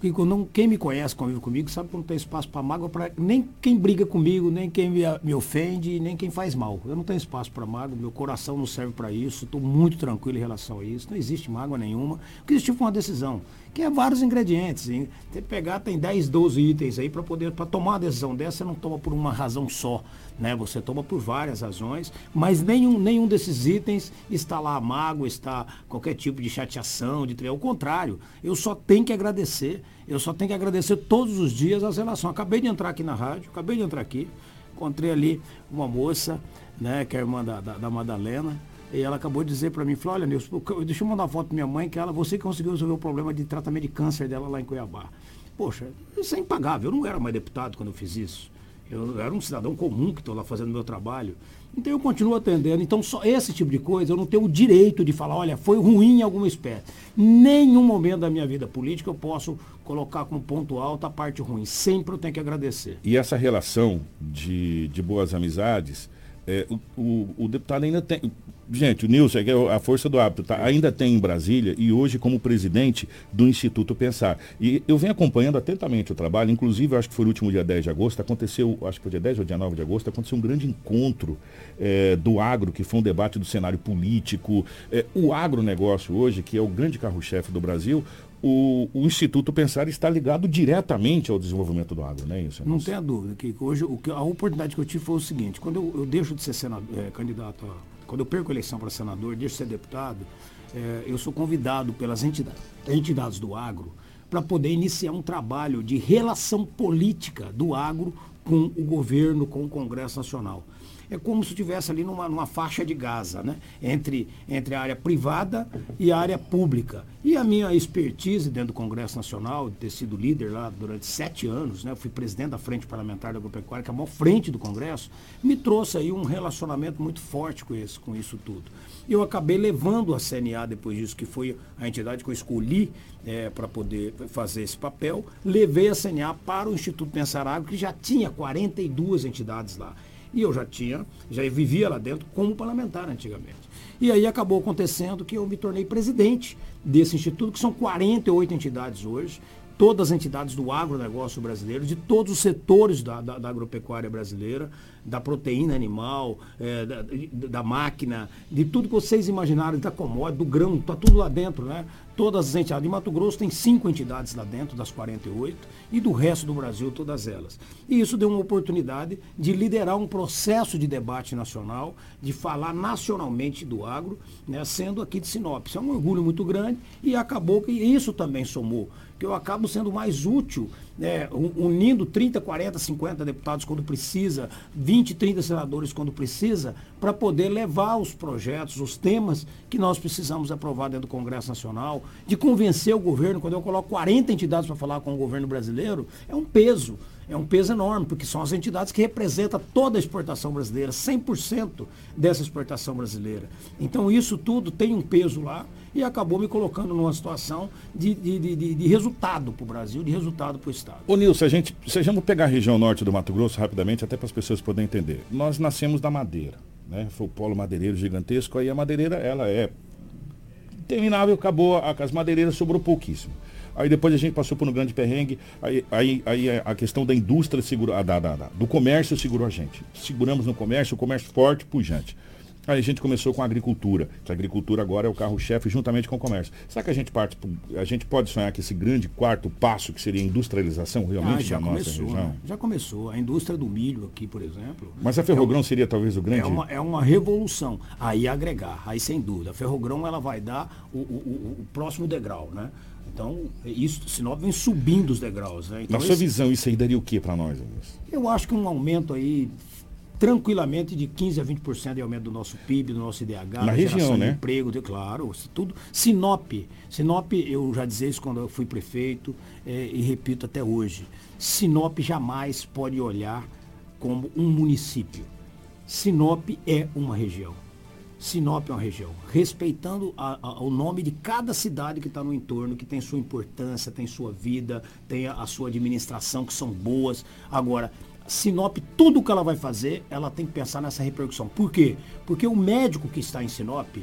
porque não, quem me conhece, convive comigo, sabe que não tem espaço para mágoa para nem quem briga comigo, nem quem me, me, ofende, nem quem faz mal. Eu não tenho espaço para mágoa, meu coração não serve para isso, estou muito tranquilo em relação a isso. Não existe mágoa nenhuma. O que existiu foi uma decisão, que é vários ingredientes. Hein? Tem que pegar, tem 10, 12 itens aí para poder, para tomar uma decisão dessa, você não toma por uma razão só. Né? Você toma por várias razões, mas nenhum, nenhum desses itens está lá mágoa, está qualquer tipo de chateação, de ao contrário, eu só tenho que agradecer eu só tenho que agradecer todos os dias as relações. Acabei de entrar aqui na rádio, acabei de entrar aqui, encontrei ali uma moça, né, que é a irmã da, da, da Madalena, e ela acabou de dizer para mim, falou, olha, Nilson, deixa eu mandar uma foto da minha mãe, que ela, você conseguiu resolver o problema de tratamento de câncer dela lá em Cuiabá. Poxa, isso é impagável, eu não era mais deputado quando eu fiz isso. Eu era um cidadão comum que estou lá fazendo meu trabalho. Então eu continuo atendendo. Então só esse tipo de coisa eu não tenho o direito de falar, olha, foi ruim em alguma espécie. Nenhum momento da minha vida política eu posso colocar como ponto alto a parte ruim. Sempre eu tenho que agradecer. E essa relação de, de boas amizades, é, o, o, o deputado ainda tem. Gente, o Nilson, é a força do hábito, tá? ainda tem em Brasília e hoje como presidente do Instituto Pensar. E eu venho acompanhando atentamente o trabalho, inclusive acho que foi no último dia 10 de agosto, aconteceu, acho que foi dia 10 ou dia 9 de agosto, aconteceu um grande encontro é, do agro, que foi um debate do cenário político. É, o agronegócio hoje, que é o grande carro-chefe do Brasil, o, o, Instituto Pensar está ligado diretamente ao desenvolvimento do agro, né? Isso, não tenha dúvida que hoje o a oportunidade que eu tive foi o seguinte, quando eu, eu deixo de ser senador, é, candidato a quando eu perco a eleição para senador, deixo de ser deputado, é, eu sou convidado pelas entidades, entidades do agro para poder iniciar um trabalho de relação política do agro com o governo, com o Congresso Nacional é como se estivesse ali numa, numa faixa de Gaza, né? entre, entre a área privada e a área pública. E a minha expertise dentro do Congresso Nacional, de ter sido líder lá durante sete anos, né? eu fui presidente da Frente Parlamentar da Agropecuária, que é a maior frente do Congresso, me trouxe aí um relacionamento muito forte com, esse, com isso tudo. E eu acabei levando a CNA depois disso, que foi a entidade que eu escolhi é, para poder fazer esse papel, levei a CNA para o Instituto Pensar Agro, que já tinha 42 entidades lá. E eu já tinha, já vivia lá dentro como parlamentar antigamente. E aí acabou acontecendo que eu me tornei presidente desse instituto, que são 48 entidades hoje, todas as entidades do agronegócio brasileiro, de todos os setores da, da, da agropecuária brasileira, da proteína animal, é, da, da, máquina, de tudo que vocês imaginaram, da commodity, do grão, está tudo lá dentro, né? Todas as entidades. De Mato Grosso tem cinco entidades lá dentro, das 48, e do resto do Brasil, todas elas. E isso deu uma oportunidade de liderar um processo de debate nacional, de falar nacionalmente do agro, né, sendo aqui de Sinop. Isso é um orgulho muito grande e acabou que isso também somou que eu acabo sendo mais útil, né, unindo 30, 40, 50 deputados quando precisa, 20, 30 senadores quando precisa, para poder levar os projetos, os temas que nós precisamos aprovar dentro do Congresso Nacional, de convencer o governo, quando eu coloco 40 entidades para falar com o governo brasileiro, é um peso é um peso enorme, porque são as entidades que representam toda a exportação brasileira, 100% dessa exportação brasileira. Então isso tudo tem um peso lá e acabou me colocando numa situação de, de, de, de resultado para o Brasil, de resultado para o Estado. Ô Nilson, a gente, se a gente pegar a região norte do Mato Grosso rapidamente, até para as pessoas poderem entender. Nós nascemos da madeira, né? Foi o polo madeireiro gigantesco, aí a madeireira, ela é terminável, acabou, as madeireiras sobrou pouquíssimo. Aí depois a gente passou por um grande perrengue, aí, aí, aí a questão da indústria segurou, da, da, da, do comércio segurou a gente. Seguramos no comércio, o comércio forte, pujante. Aí a gente começou com a agricultura, que a agricultura agora é o carro-chefe juntamente com o comércio. Será que a gente parte, a gente pode sonhar que esse grande quarto passo, que seria a industrialização realmente ah, já da começou, nossa região? Né? Já começou. A indústria do milho aqui, por exemplo. Mas a Ferrogrão é um, seria talvez o grande? É uma, é uma revolução. Aí agregar, aí sem dúvida. A Ferrogrão ela vai dar o, o, o, próximo degrau, né? Então, isso, Sinop vem subindo os degraus. Né? Então, Na sua esse, visão, isso aí daria o que para nós? Eu acho que um aumento aí tranquilamente de 15 a 20% de aumento do nosso PIB, do nosso IDH, na região, né? de emprego, de, claro, tudo. Sinop, Sinop, eu já dizia isso quando eu fui prefeito é, e repito até hoje, Sinop jamais pode olhar como um município. Sinop é uma região. Sinop é uma região. Respeitando a, a, o nome de cada cidade que está no entorno, que tem sua importância, tem sua vida, tem a, a sua administração, que são boas. Agora, Sinop, tudo que ela vai fazer, ela tem que pensar nessa repercussão. Por quê? Porque o médico que está em Sinop,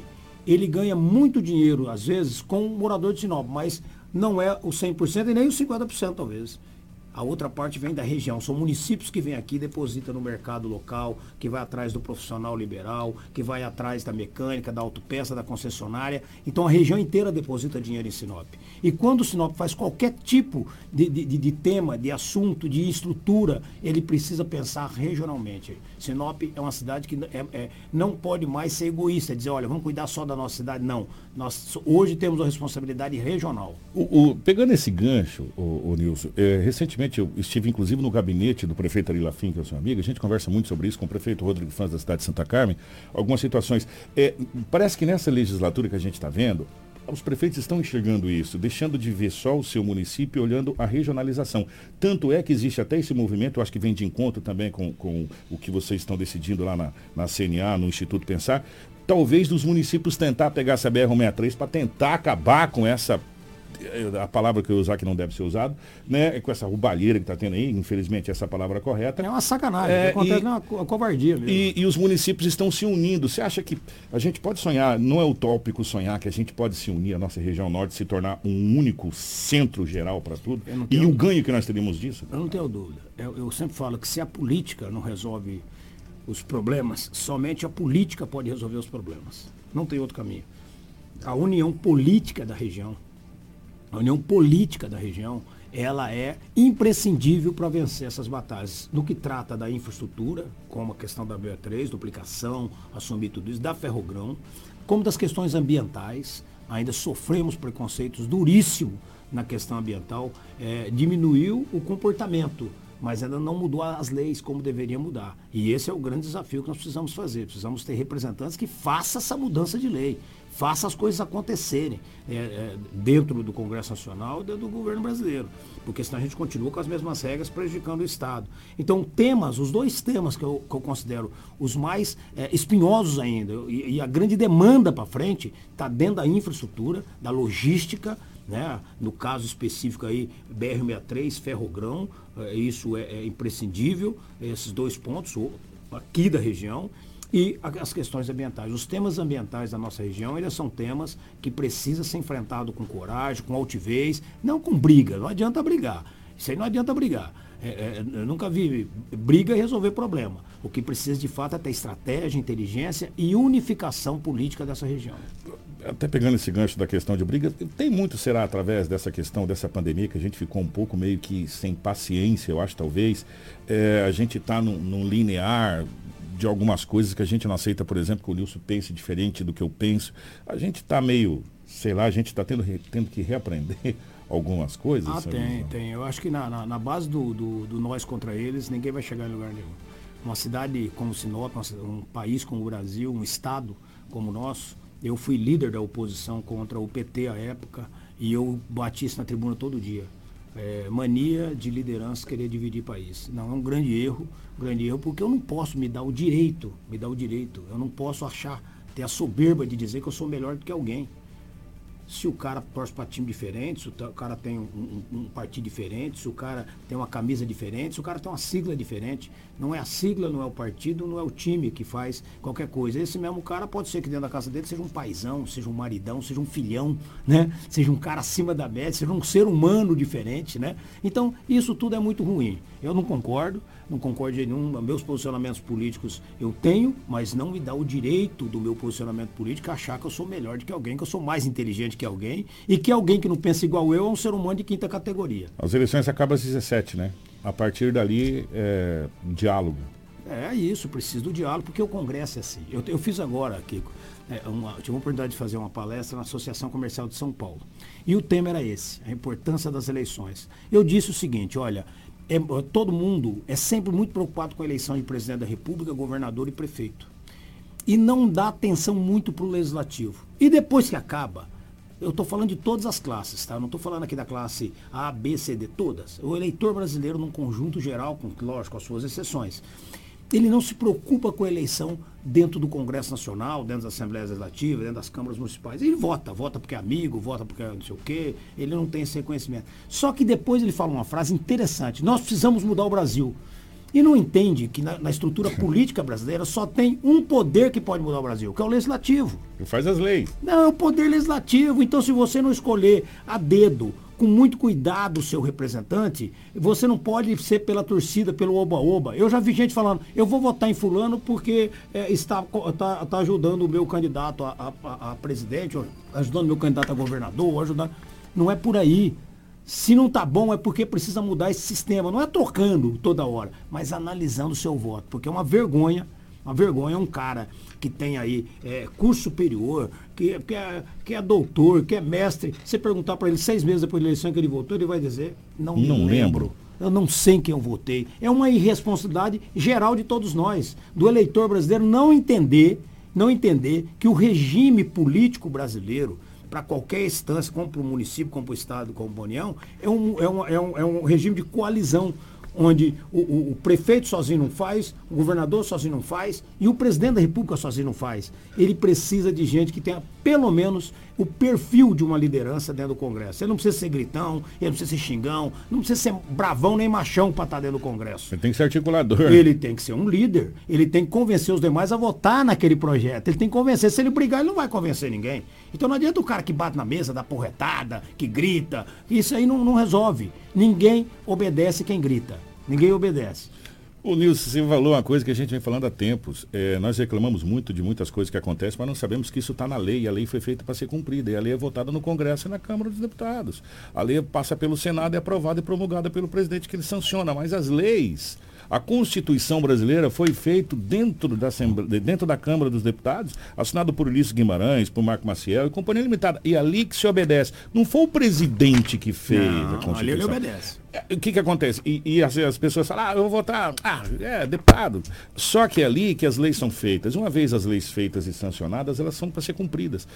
ele ganha muito dinheiro, às vezes, com o morador de Sinop, mas não é o 100% e nem o 50% talvez. A outra parte vem da região. São municípios que vêm aqui, depositam no mercado local, que vai atrás do profissional liberal, que vai atrás da mecânica, da autopeça, da concessionária. Então a região inteira deposita dinheiro em Sinop. E quando o Sinop faz qualquer tipo de, de, de tema, de assunto, de estrutura, ele precisa pensar regionalmente. Sinop é uma cidade que é, é, não pode mais ser egoísta, dizer, olha, vamos cuidar só da nossa cidade. Não. Nós hoje temos a responsabilidade regional. O, o, pegando esse gancho, o, o Nilson, é, recentemente eu estive inclusive no gabinete do prefeito Ari Lafim, que é o seu amigo, a gente conversa muito sobre isso com o prefeito Rodrigo Fãs da cidade de Santa Carmen, algumas situações. É, parece que nessa legislatura que a gente está vendo, os prefeitos estão enxergando isso, deixando de ver só o seu município, olhando a regionalização. Tanto é que existe até esse movimento, eu acho que vem de encontro também com, com o que vocês estão decidindo lá na, na CNA, no Instituto Pensar, talvez dos municípios tentar pegar essa BR-163 para tentar acabar com essa a palavra que eu usar que não deve ser usado, né? Com essa roubalheira que está tendo aí, infelizmente essa palavra correta. É uma sacanagem, é, acontece e, uma covardia mesmo. E, e, os municípios estão se unindo. Você acha que a gente pode sonhar, não é utópico sonhar que a gente pode se unir, a nossa região norte se tornar um único centro geral para tudo? E o ganho que nós teríamos disso? Eu não tenho dúvida. Eu, eu sempre falo que se a política não resolve os problemas, somente a política pode resolver os problemas. Não tem outro caminho. A união política da região a união política da região, ela é imprescindível para vencer essas batalhas. No que trata da infraestrutura, como a questão da BO3, duplicação, assumir tudo isso, da ferrogrão, como das questões ambientais, ainda sofremos preconceitos duríssimos na questão ambiental, é, diminuiu o comportamento, mas ainda não mudou as leis como deveria mudar. E esse é o grande desafio que nós precisamos fazer. Precisamos ter representantes que façam essa mudança de lei faça as coisas acontecerem é, é, dentro do Congresso Nacional e dentro do governo brasileiro. Porque senão a gente continua com as mesmas regras prejudicando o Estado. Então, temas, os dois temas que eu, que eu considero os mais é, espinhosos ainda, e, e a grande demanda para frente, está dentro da infraestrutura, da logística, né? no caso específico aí, BR-63, Ferrogrão, isso é, é imprescindível, esses dois pontos aqui da região e as questões ambientais. Os temas ambientais da nossa região, eles são temas que precisam ser enfrentados com coragem, com altivez, não com briga. Não adianta brigar. Isso aí não adianta brigar. É, é, eu nunca vi briga resolver problema. O que precisa de fato é ter estratégia, inteligência e unificação política dessa região. Até pegando esse gancho da questão de briga, tem muito será através dessa questão, dessa pandemia, que a gente ficou um pouco meio que sem paciência, eu acho, talvez. É, a gente está num, num linear, de algumas coisas que a gente não aceita, por exemplo, que o Nilson pense diferente do que eu penso. A gente está meio, sei lá, a gente está tendo, tendo que reaprender (laughs) algumas coisas. Ah, tem, tem. Eu acho que na, na, na base do, do, do, nós contra eles, ninguém vai chegar em lugar nenhum. Uma cidade como Sinop, um país como o Brasil, um estado como o nosso, eu fui líder da oposição contra o PT à época e eu bati isso na tribuna todo dia é, mania de liderança querer dividir país. Não, é um grande erro, grande erro, porque eu não posso me dar o direito, me dar o direito, eu não posso achar, ter a soberba de dizer que eu sou melhor do que alguém se o cara torce para time diferente, se o cara tem um, um, um, partido diferente, se o cara tem uma camisa diferente, se o cara tem uma sigla diferente. Não é a sigla, não é o partido, não é o time que faz qualquer coisa. Esse mesmo cara pode ser que dentro da casa dele seja um paizão, seja um maridão, seja um filhão, né? Seja um cara acima da média, seja um ser humano diferente, né? Então, isso tudo é muito ruim. Eu não concordo, não concordo de nenhum. Meus posicionamentos políticos eu tenho, mas não me dá o direito do meu posicionamento político achar que eu sou melhor do que alguém, que eu sou mais inteligente que alguém e que alguém que não pensa igual eu é um ser humano de quinta categoria. As eleições acabam às 17, né? A partir dali, é, diálogo. É isso, preciso do diálogo, porque o Congresso é assim. Eu, eu fiz agora, Kiko, é, uma, tive a oportunidade de fazer uma palestra na Associação Comercial de São Paulo. E o tema era esse, a importância das eleições. Eu disse o seguinte, olha, é, todo mundo é sempre muito preocupado com a eleição de presidente da República, governador e prefeito. E não dá atenção muito para o legislativo. E depois que acaba, eu estou falando de todas as classes, tá? Eu não estou falando aqui da classe A, B, C, D, todas. O eleitor brasileiro num conjunto geral, com, lógico, as suas exceções. ele não se preocupa com a eleição dentro do Congresso Nacional, dentro da Assembleia Legislativa, dentro das câmaras municipais. Ele vota, vota porque é amigo, vota porque é não sei o quê, ele não tem esse reconhecimento. Só que depois ele fala uma frase interessante, nós precisamos mudar o Brasil. E não entende que na, na estrutura (laughs) política brasileira só tem um poder que pode mudar o Brasil, que é o legislativo. E faz as leis. Não, é o poder legislativo. Então, se você não escolher a dedo, com muito cuidado, o seu representante, você não pode ser pela torcida, pelo oba-oba. Eu já vi gente falando, eu vou votar em fulano porque é, está, tá, tá ajudando o meu candidato a, a, a presidente, ou ajudando o meu candidato a governador, ajudando. Não é por aí. Se não tá bom é porque precisa mudar esse sistema. Não é trocando toda hora, mas analisando o seu voto. Porque é uma vergonha, uma vergonha um cara que tem aí é, curso superior, que, que, é, que é doutor, que é mestre. Você perguntar para ele seis meses depois da eleição que ele votou, ele vai dizer, não, Não me lembro. Eu não sei em quem eu votei. É uma irresponsabilidade geral de todos nós, do eleitor brasileiro não entender, não entender que o regime político brasileiro para qualquer instância, como para o município, como para o Estado, como para a União, é um, é, um, é, um, é um regime de coalizão, onde o, o, o prefeito sozinho não faz, o governador sozinho não faz e o presidente da República sozinho não faz. Ele precisa de gente que tenha, pelo menos, o perfil de uma liderança dentro do Congresso. Ele não precisa ser gritão, ele não precisa ser xingão, não precisa ser bravão nem machão para estar dentro do Congresso. Ele tem que ser articulador. Ele tem que ser um líder. Ele tem que convencer os demais a votar naquele projeto. Ele tem que convencer. Se ele brigar, ele não vai convencer ninguém. Então não adianta o cara que bate na mesa, dá porretada, que grita. Isso aí não, não resolve. Ninguém obedece quem grita. Ninguém obedece. O Nilson, você falou uma coisa que a gente vem falando há tempos. É, nós reclamamos muito de muitas coisas que acontecem, mas não sabemos que isso está na lei. A lei foi feita para ser cumprida. E a lei é votada no Congresso e na Câmara dos Deputados. A lei passa pelo Senado, é aprovada e promulgada pelo presidente que ele sanciona. Mas as leis, a Constituição brasileira foi feita dentro da, dentro da Câmara dos Deputados, assinado por Ulisses Guimarães, por Marco Maciel e Companhia Limitada. E ali que se obedece. Não foi o presidente que fez Não, a Constituição. ali ele obedece. O que que acontece? E, e as, as pessoas falam, ah, eu vou votar, ah, é, deputado. Só que é ali que as leis são feitas. Uma vez as leis feitas e sancionadas, elas são para ser cumpridas.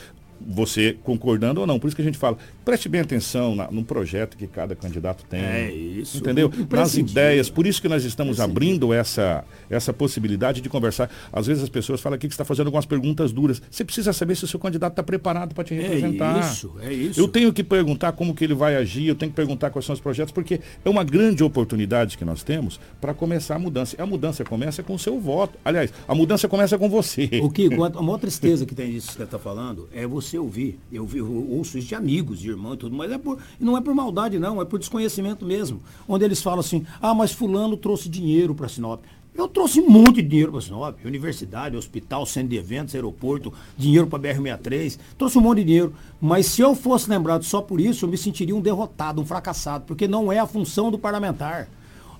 Você concordando ou não. Por isso que a gente fala, preste bem atenção na- no projeto que cada candidato tem. É isso. Entendeu? Nas ideias. Por isso que nós estamos abrindo essa, essa possibilidade de conversar. Às vezes as pessoas falam aqui que você está fazendo algumas perguntas duras. Você precisa saber se o seu candidato está preparado para te representar. isso, é isso. Eu tenho que perguntar como que ele vai agir, eu tenho que perguntar quais são os projetos, porque é uma grande oportunidade que nós temos para começar a mudança. E a mudança começa com o seu voto. Aliás, a mudança começa com você. O que, a maior tristeza que tem disso que você está falando é você ouvir. Eu, eu ouço isso de amigos, de irmãos e tudo, mas é por, não é por maldade, não, é por desconhecimento mesmo. Onde eles falam assim, ah, mas fulano trouxe dinheiro para Sinop. Eu trouxe um monte de dinheiro para Sinop, universidade, hospital, centro de eventos, aeroporto, dinheiro para BR-63, trouxe um monte de dinheiro. Mas se eu fosse lembrado só por isso, eu me sentiria um derrotado, um fracassado, porque não é a função do parlamentar.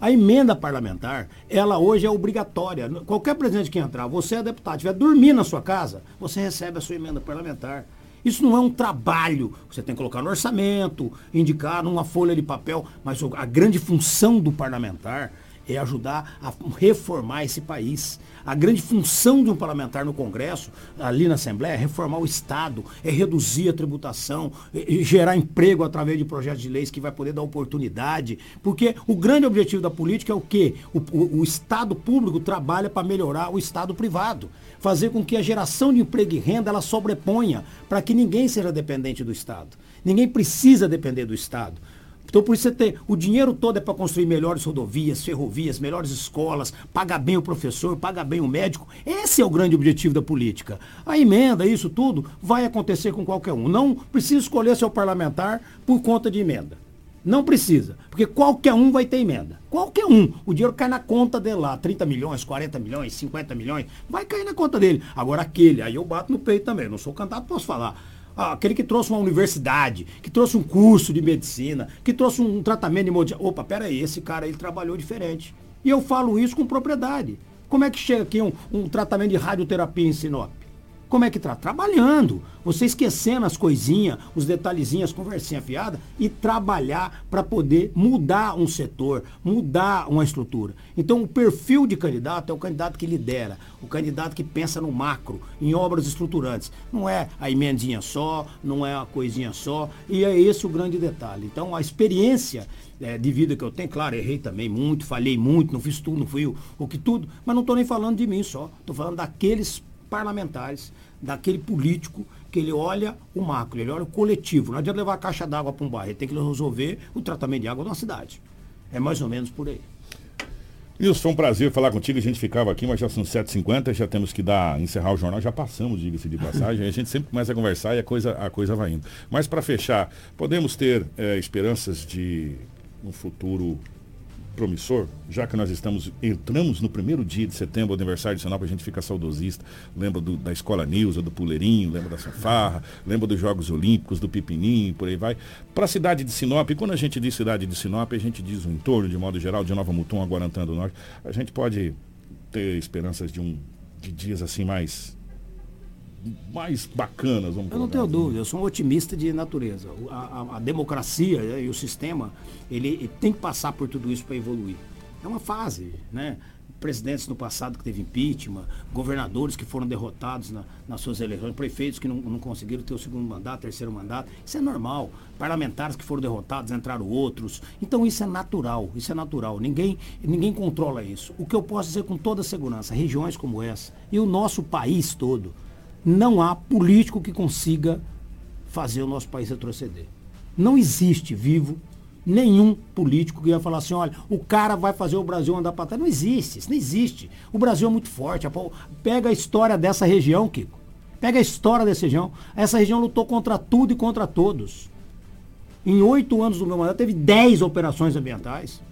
A emenda parlamentar, ela hoje é obrigatória. Qualquer presidente que entrar, você é deputado, estiver dormindo na sua casa, você recebe a sua emenda parlamentar. Isso não é um trabalho. Você tem que colocar no orçamento, indicar numa folha de papel, mas a grande função do parlamentar é ajudar a reformar esse país. A grande função de um parlamentar no Congresso, ali na Assembleia, é reformar o Estado, é reduzir a tributação, é- é gerar emprego através de projetos de leis que vai poder dar oportunidade. Porque o grande objetivo da política é o quê? O, o- o Estado público trabalha para melhorar o Estado privado. Fazer com que a geração de emprego e renda ela sobreponha, para que ninguém seja dependente do Estado. Ninguém precisa depender do Estado. Então por isso você tem, o dinheiro todo é para construir melhores rodovias, ferrovias, melhores escolas, pagar bem o professor, pagar bem o médico. Esse é o grande objetivo da política. A emenda, isso tudo, vai acontecer com qualquer um. Não precisa escolher seu parlamentar por conta de emenda. Não precisa, porque qualquer um vai ter emenda. Qualquer um. O dinheiro cai na conta dele lá, 30 milhões, 40 milhões, 50 milhões, vai cair na conta dele. Agora aquele, aí eu bato no peito também, não sou candidato, posso falar. Ah, aquele que trouxe uma universidade, que trouxe um curso de medicina, que trouxe um tratamento de hemodiálise. Opa, peraí, esse cara ele trabalhou diferente. E eu falo isso com propriedade. Como é que chega aqui um, um tratamento de radioterapia em Sinop? Como é que tá? Trabalhando. Você esquecendo as coisinhas, os detalhezinhos, conversinha fiada e trabalhar para poder mudar um setor, mudar uma estrutura. Então, o perfil de candidato é o candidato que lidera, o candidato que pensa no macro, em obras estruturantes. Não é a emendinha só, não é a coisinha só, e é esse o grande detalhe. Então, a experiência é, de vida que eu tenho, claro, errei também muito, falhei muito, não fiz tudo, não fui o, o que tudo, mas não estou nem falando de mim só, estou falando daqueles parlamentares, daquele político que ele olha o macro, ele olha o coletivo. Não adianta levar a caixa d'água para um bairro, ele tem que resolver o tratamento de água uma cidade. É mais ou menos por aí. Nilson, foi um prazer falar contigo. A gente ficava aqui, mas já são 7h50, já temos que dar, encerrar o jornal. Já passamos, diga-se de passagem. a gente sempre começa a conversar e a coisa, a coisa vai indo. Mas para fechar, podemos ter é, esperanças de um futuro promissor, já que nós estamos entramos no primeiro dia de setembro, aniversário de Sinop, a gente fica saudosista, lembra do, da Escola Nilza, do Puleirinho, lembra da Safarra, lembra dos Jogos Olímpicos, do Pipininho, por aí vai. Para a cidade de Sinop, quando a gente diz cidade de Sinop, a gente diz o entorno, de modo geral, de Nova Mutum, Guarantã do Norte, a gente pode ter esperanças de um de dias assim mais mais bacanas, vamos Eu não tenho dúvida, eu sou um otimista de natureza. A, a, a democracia e o sistema, ele, ele, tem que passar por tudo isso para evoluir. É uma fase, né? Presidentes no passado que teve impeachment, governadores que foram derrotados na, nas suas eleições, prefeitos que não, não conseguiram ter o segundo mandato, terceiro mandato. Isso é normal. Parlamentares que foram derrotados, entraram outros. Então isso é natural, isso é natural. Ninguém, ninguém controla isso. O que eu posso dizer com toda segurança, regiões como essa e o nosso país todo, não há político que consiga fazer o nosso país retroceder. Não existe vivo nenhum político que ia falar assim, olha, o cara vai fazer o Brasil andar para trás. Não existe, isso não existe. O Brasil é muito forte. Pega a história dessa região, Kiko. Pega a história dessa região. Essa região lutou contra tudo e contra todos. Em oito anos do meu mandato, teve dez operações ambientais.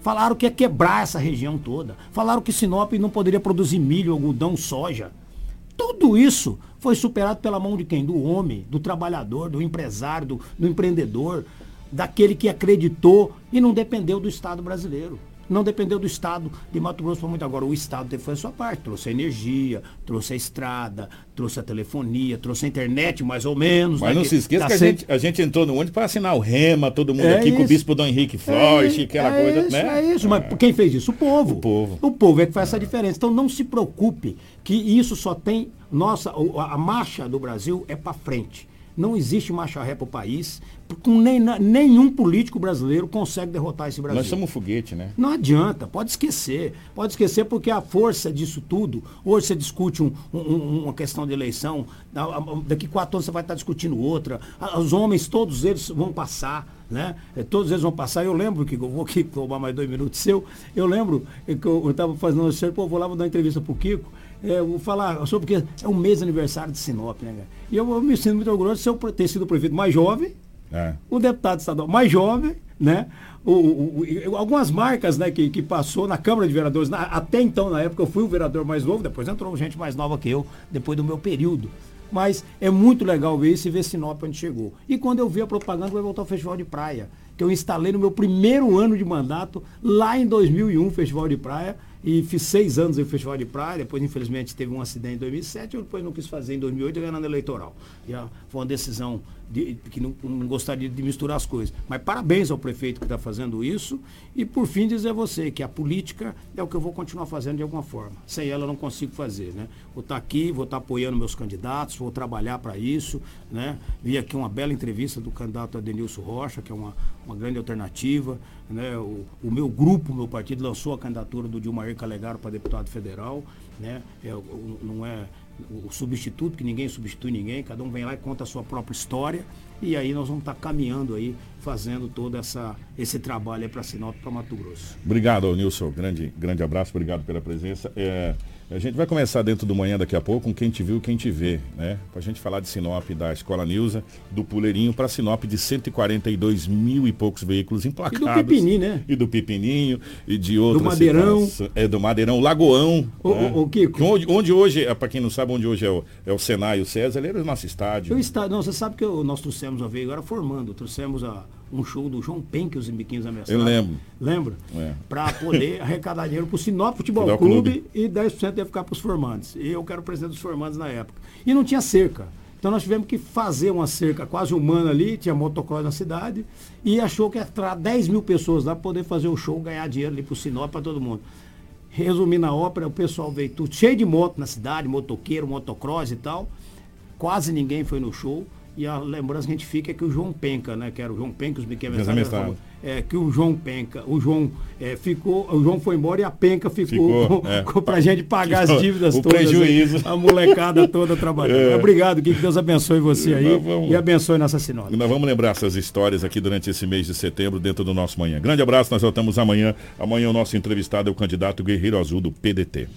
Falaram que ia quebrar essa região toda. Falaram que Sinop não poderia produzir milho, algodão, soja. Tudo isso foi superado pela mão de quem? Do homem, do trabalhador, do empresário, do, do empreendedor, daquele que acreditou e não dependeu do Estado brasileiro não dependeu do Estado de Mato Grosso para muito. Agora, o Estado teve a sua parte, trouxe a energia, trouxe a estrada, trouxe a telefonia, trouxe a internet, mais ou menos. Mas né, não se esqueça tá que, a, gente, a gente entrou no ônibus para assinar o REMA, todo mundo é aqui, isso. com o bispo Dom Henrique Flores, é aquela é coisa, isso, né? É isso, mas quem fez isso? O povo. O povo. O povo é que faz essa diferença. Então, não se preocupe que isso só tem. Nossa, a marcha do Brasil é para frente. Não existe marcha ré para o país. Com nem, nenhum político brasileiro consegue derrotar esse Brasil. Nós somos um foguete, né? Não adianta, pode esquecer. Pode esquecer porque a força disso tudo, hoje você discute um, um, uma questão de eleição, daqui quatro anos você vai estar discutindo outra. Os homens, todos eles vão passar. Né? É, todos eles vão passar. Eu lembro que eu vou aqui roubar mais dois minutos seu. Eu lembro que eu estava fazendo um pô, vou lá vou dar uma entrevista pro Kiko. É, vou falar sobre porque é um mês de aniversário de Sinop, né, cara? E eu, eu, me sinto muito orgulhoso de eu ter sido o prefeito mais jovem, é. o deputado estadual mais jovem, né? O, o, o, algumas marcas né, que, que passou na Câmara de Vereadores, na, até então, na época, eu fui o vereador mais novo, depois entrou gente mais nova que eu, depois do meu período. Mas é muito legal ver isso e ver Sinop onde chegou. E quando eu vi a propaganda, vai voltar ao Festival de Praia, que eu instalei no meu primeiro ano de mandato, lá em 2001, Festival de Praia, e fiz seis anos em Festival de Praia, depois infelizmente teve um acidente em 2007, eu depois não quis fazer em 2008, ganhando eleitoral. Já foi uma decisão de, que não, não, gostaria de misturar as coisas. Mas parabéns ao prefeito que está fazendo isso. E por fim dizer a você que a política é o que eu vou continuar fazendo de alguma forma. Sem ela eu não consigo fazer. Né? Vou estar tá aqui, vou estar tá apoiando meus candidatos, vou trabalhar para isso. Né? Vi aqui uma bela entrevista do candidato Adenilson Rocha, que é uma, uma grande alternativa. Né? O, o meu grupo, o meu partido, lançou a candidatura do Dilmair Calegaro para deputado federal. Né? É, não é o substituto, que ninguém substitui ninguém, cada um vem lá e conta a sua própria história. E aí nós vamos estar tá caminhando aí, fazendo todo essa, esse trabalho para Sinop, para Mato Grosso. Obrigado, Nilson. Grande, grande abraço, obrigado pela presença. É, a gente vai começar dentro do manhã daqui a pouco com quem te viu, quem te vê, né? Para a gente falar de Sinop, da Escola Nilza, do Puleirinho para Sinop de 142 mil e poucos veículos emplacados. E do Pipininho, né? E do Pipininho e de outros. Do Madeirão. É, do Madeirão, Lagoão. O, né? o, o Kiko. Onde, onde hoje, é, para quem não sabe, onde hoje é o, é o Senai o César, ele era o nosso estádio. O estádio, não, você sabe que nós trouxemos a veio agora formando, trouxemos a um show do João Penck, os Biquinhos da Eu lembro. Lembra? É. Para poder (laughs) arrecadar dinheiro para o Sinop Futebol Futebol Clube, Clube. e 10% ia ficar para os formantes. E eu quero o presidente dos formantes na época. E não tinha cerca. Então nós tivemos que fazer uma cerca quase humana ali, tinha motocross na cidade, e achou que ia entrar 10 mil pessoas lá para poder fazer o show, ganhar dinheiro ali para o Sinop, para todo mundo. Resumindo a ópera, o pessoal veio tudo cheio de moto na cidade, motoqueiro, motocross e tal. Quase ninguém foi no show. E a lembrança que a gente fica é que o João Penca, né? Que era o João Penca, os biqueiros Pensa mestrado. é, que o João Penca, o João é, ficou, o João foi embora e a Penca ficou, Ficou, é. pra gente pagar as O dívidas todas. prejuízo. aí, A molecada toda trabalhando. (laughs) É. Obrigado, que Deus abençoe você aí vamos- e abençoe nossa Sinop. Nós vamos lembrar essas histórias aqui durante esse mês de setembro, dentro do nosso manhã. Grande abraço, nós voltamos amanhã. Amanhã o nosso entrevistado é o candidato Guerreiro Azul do PDT.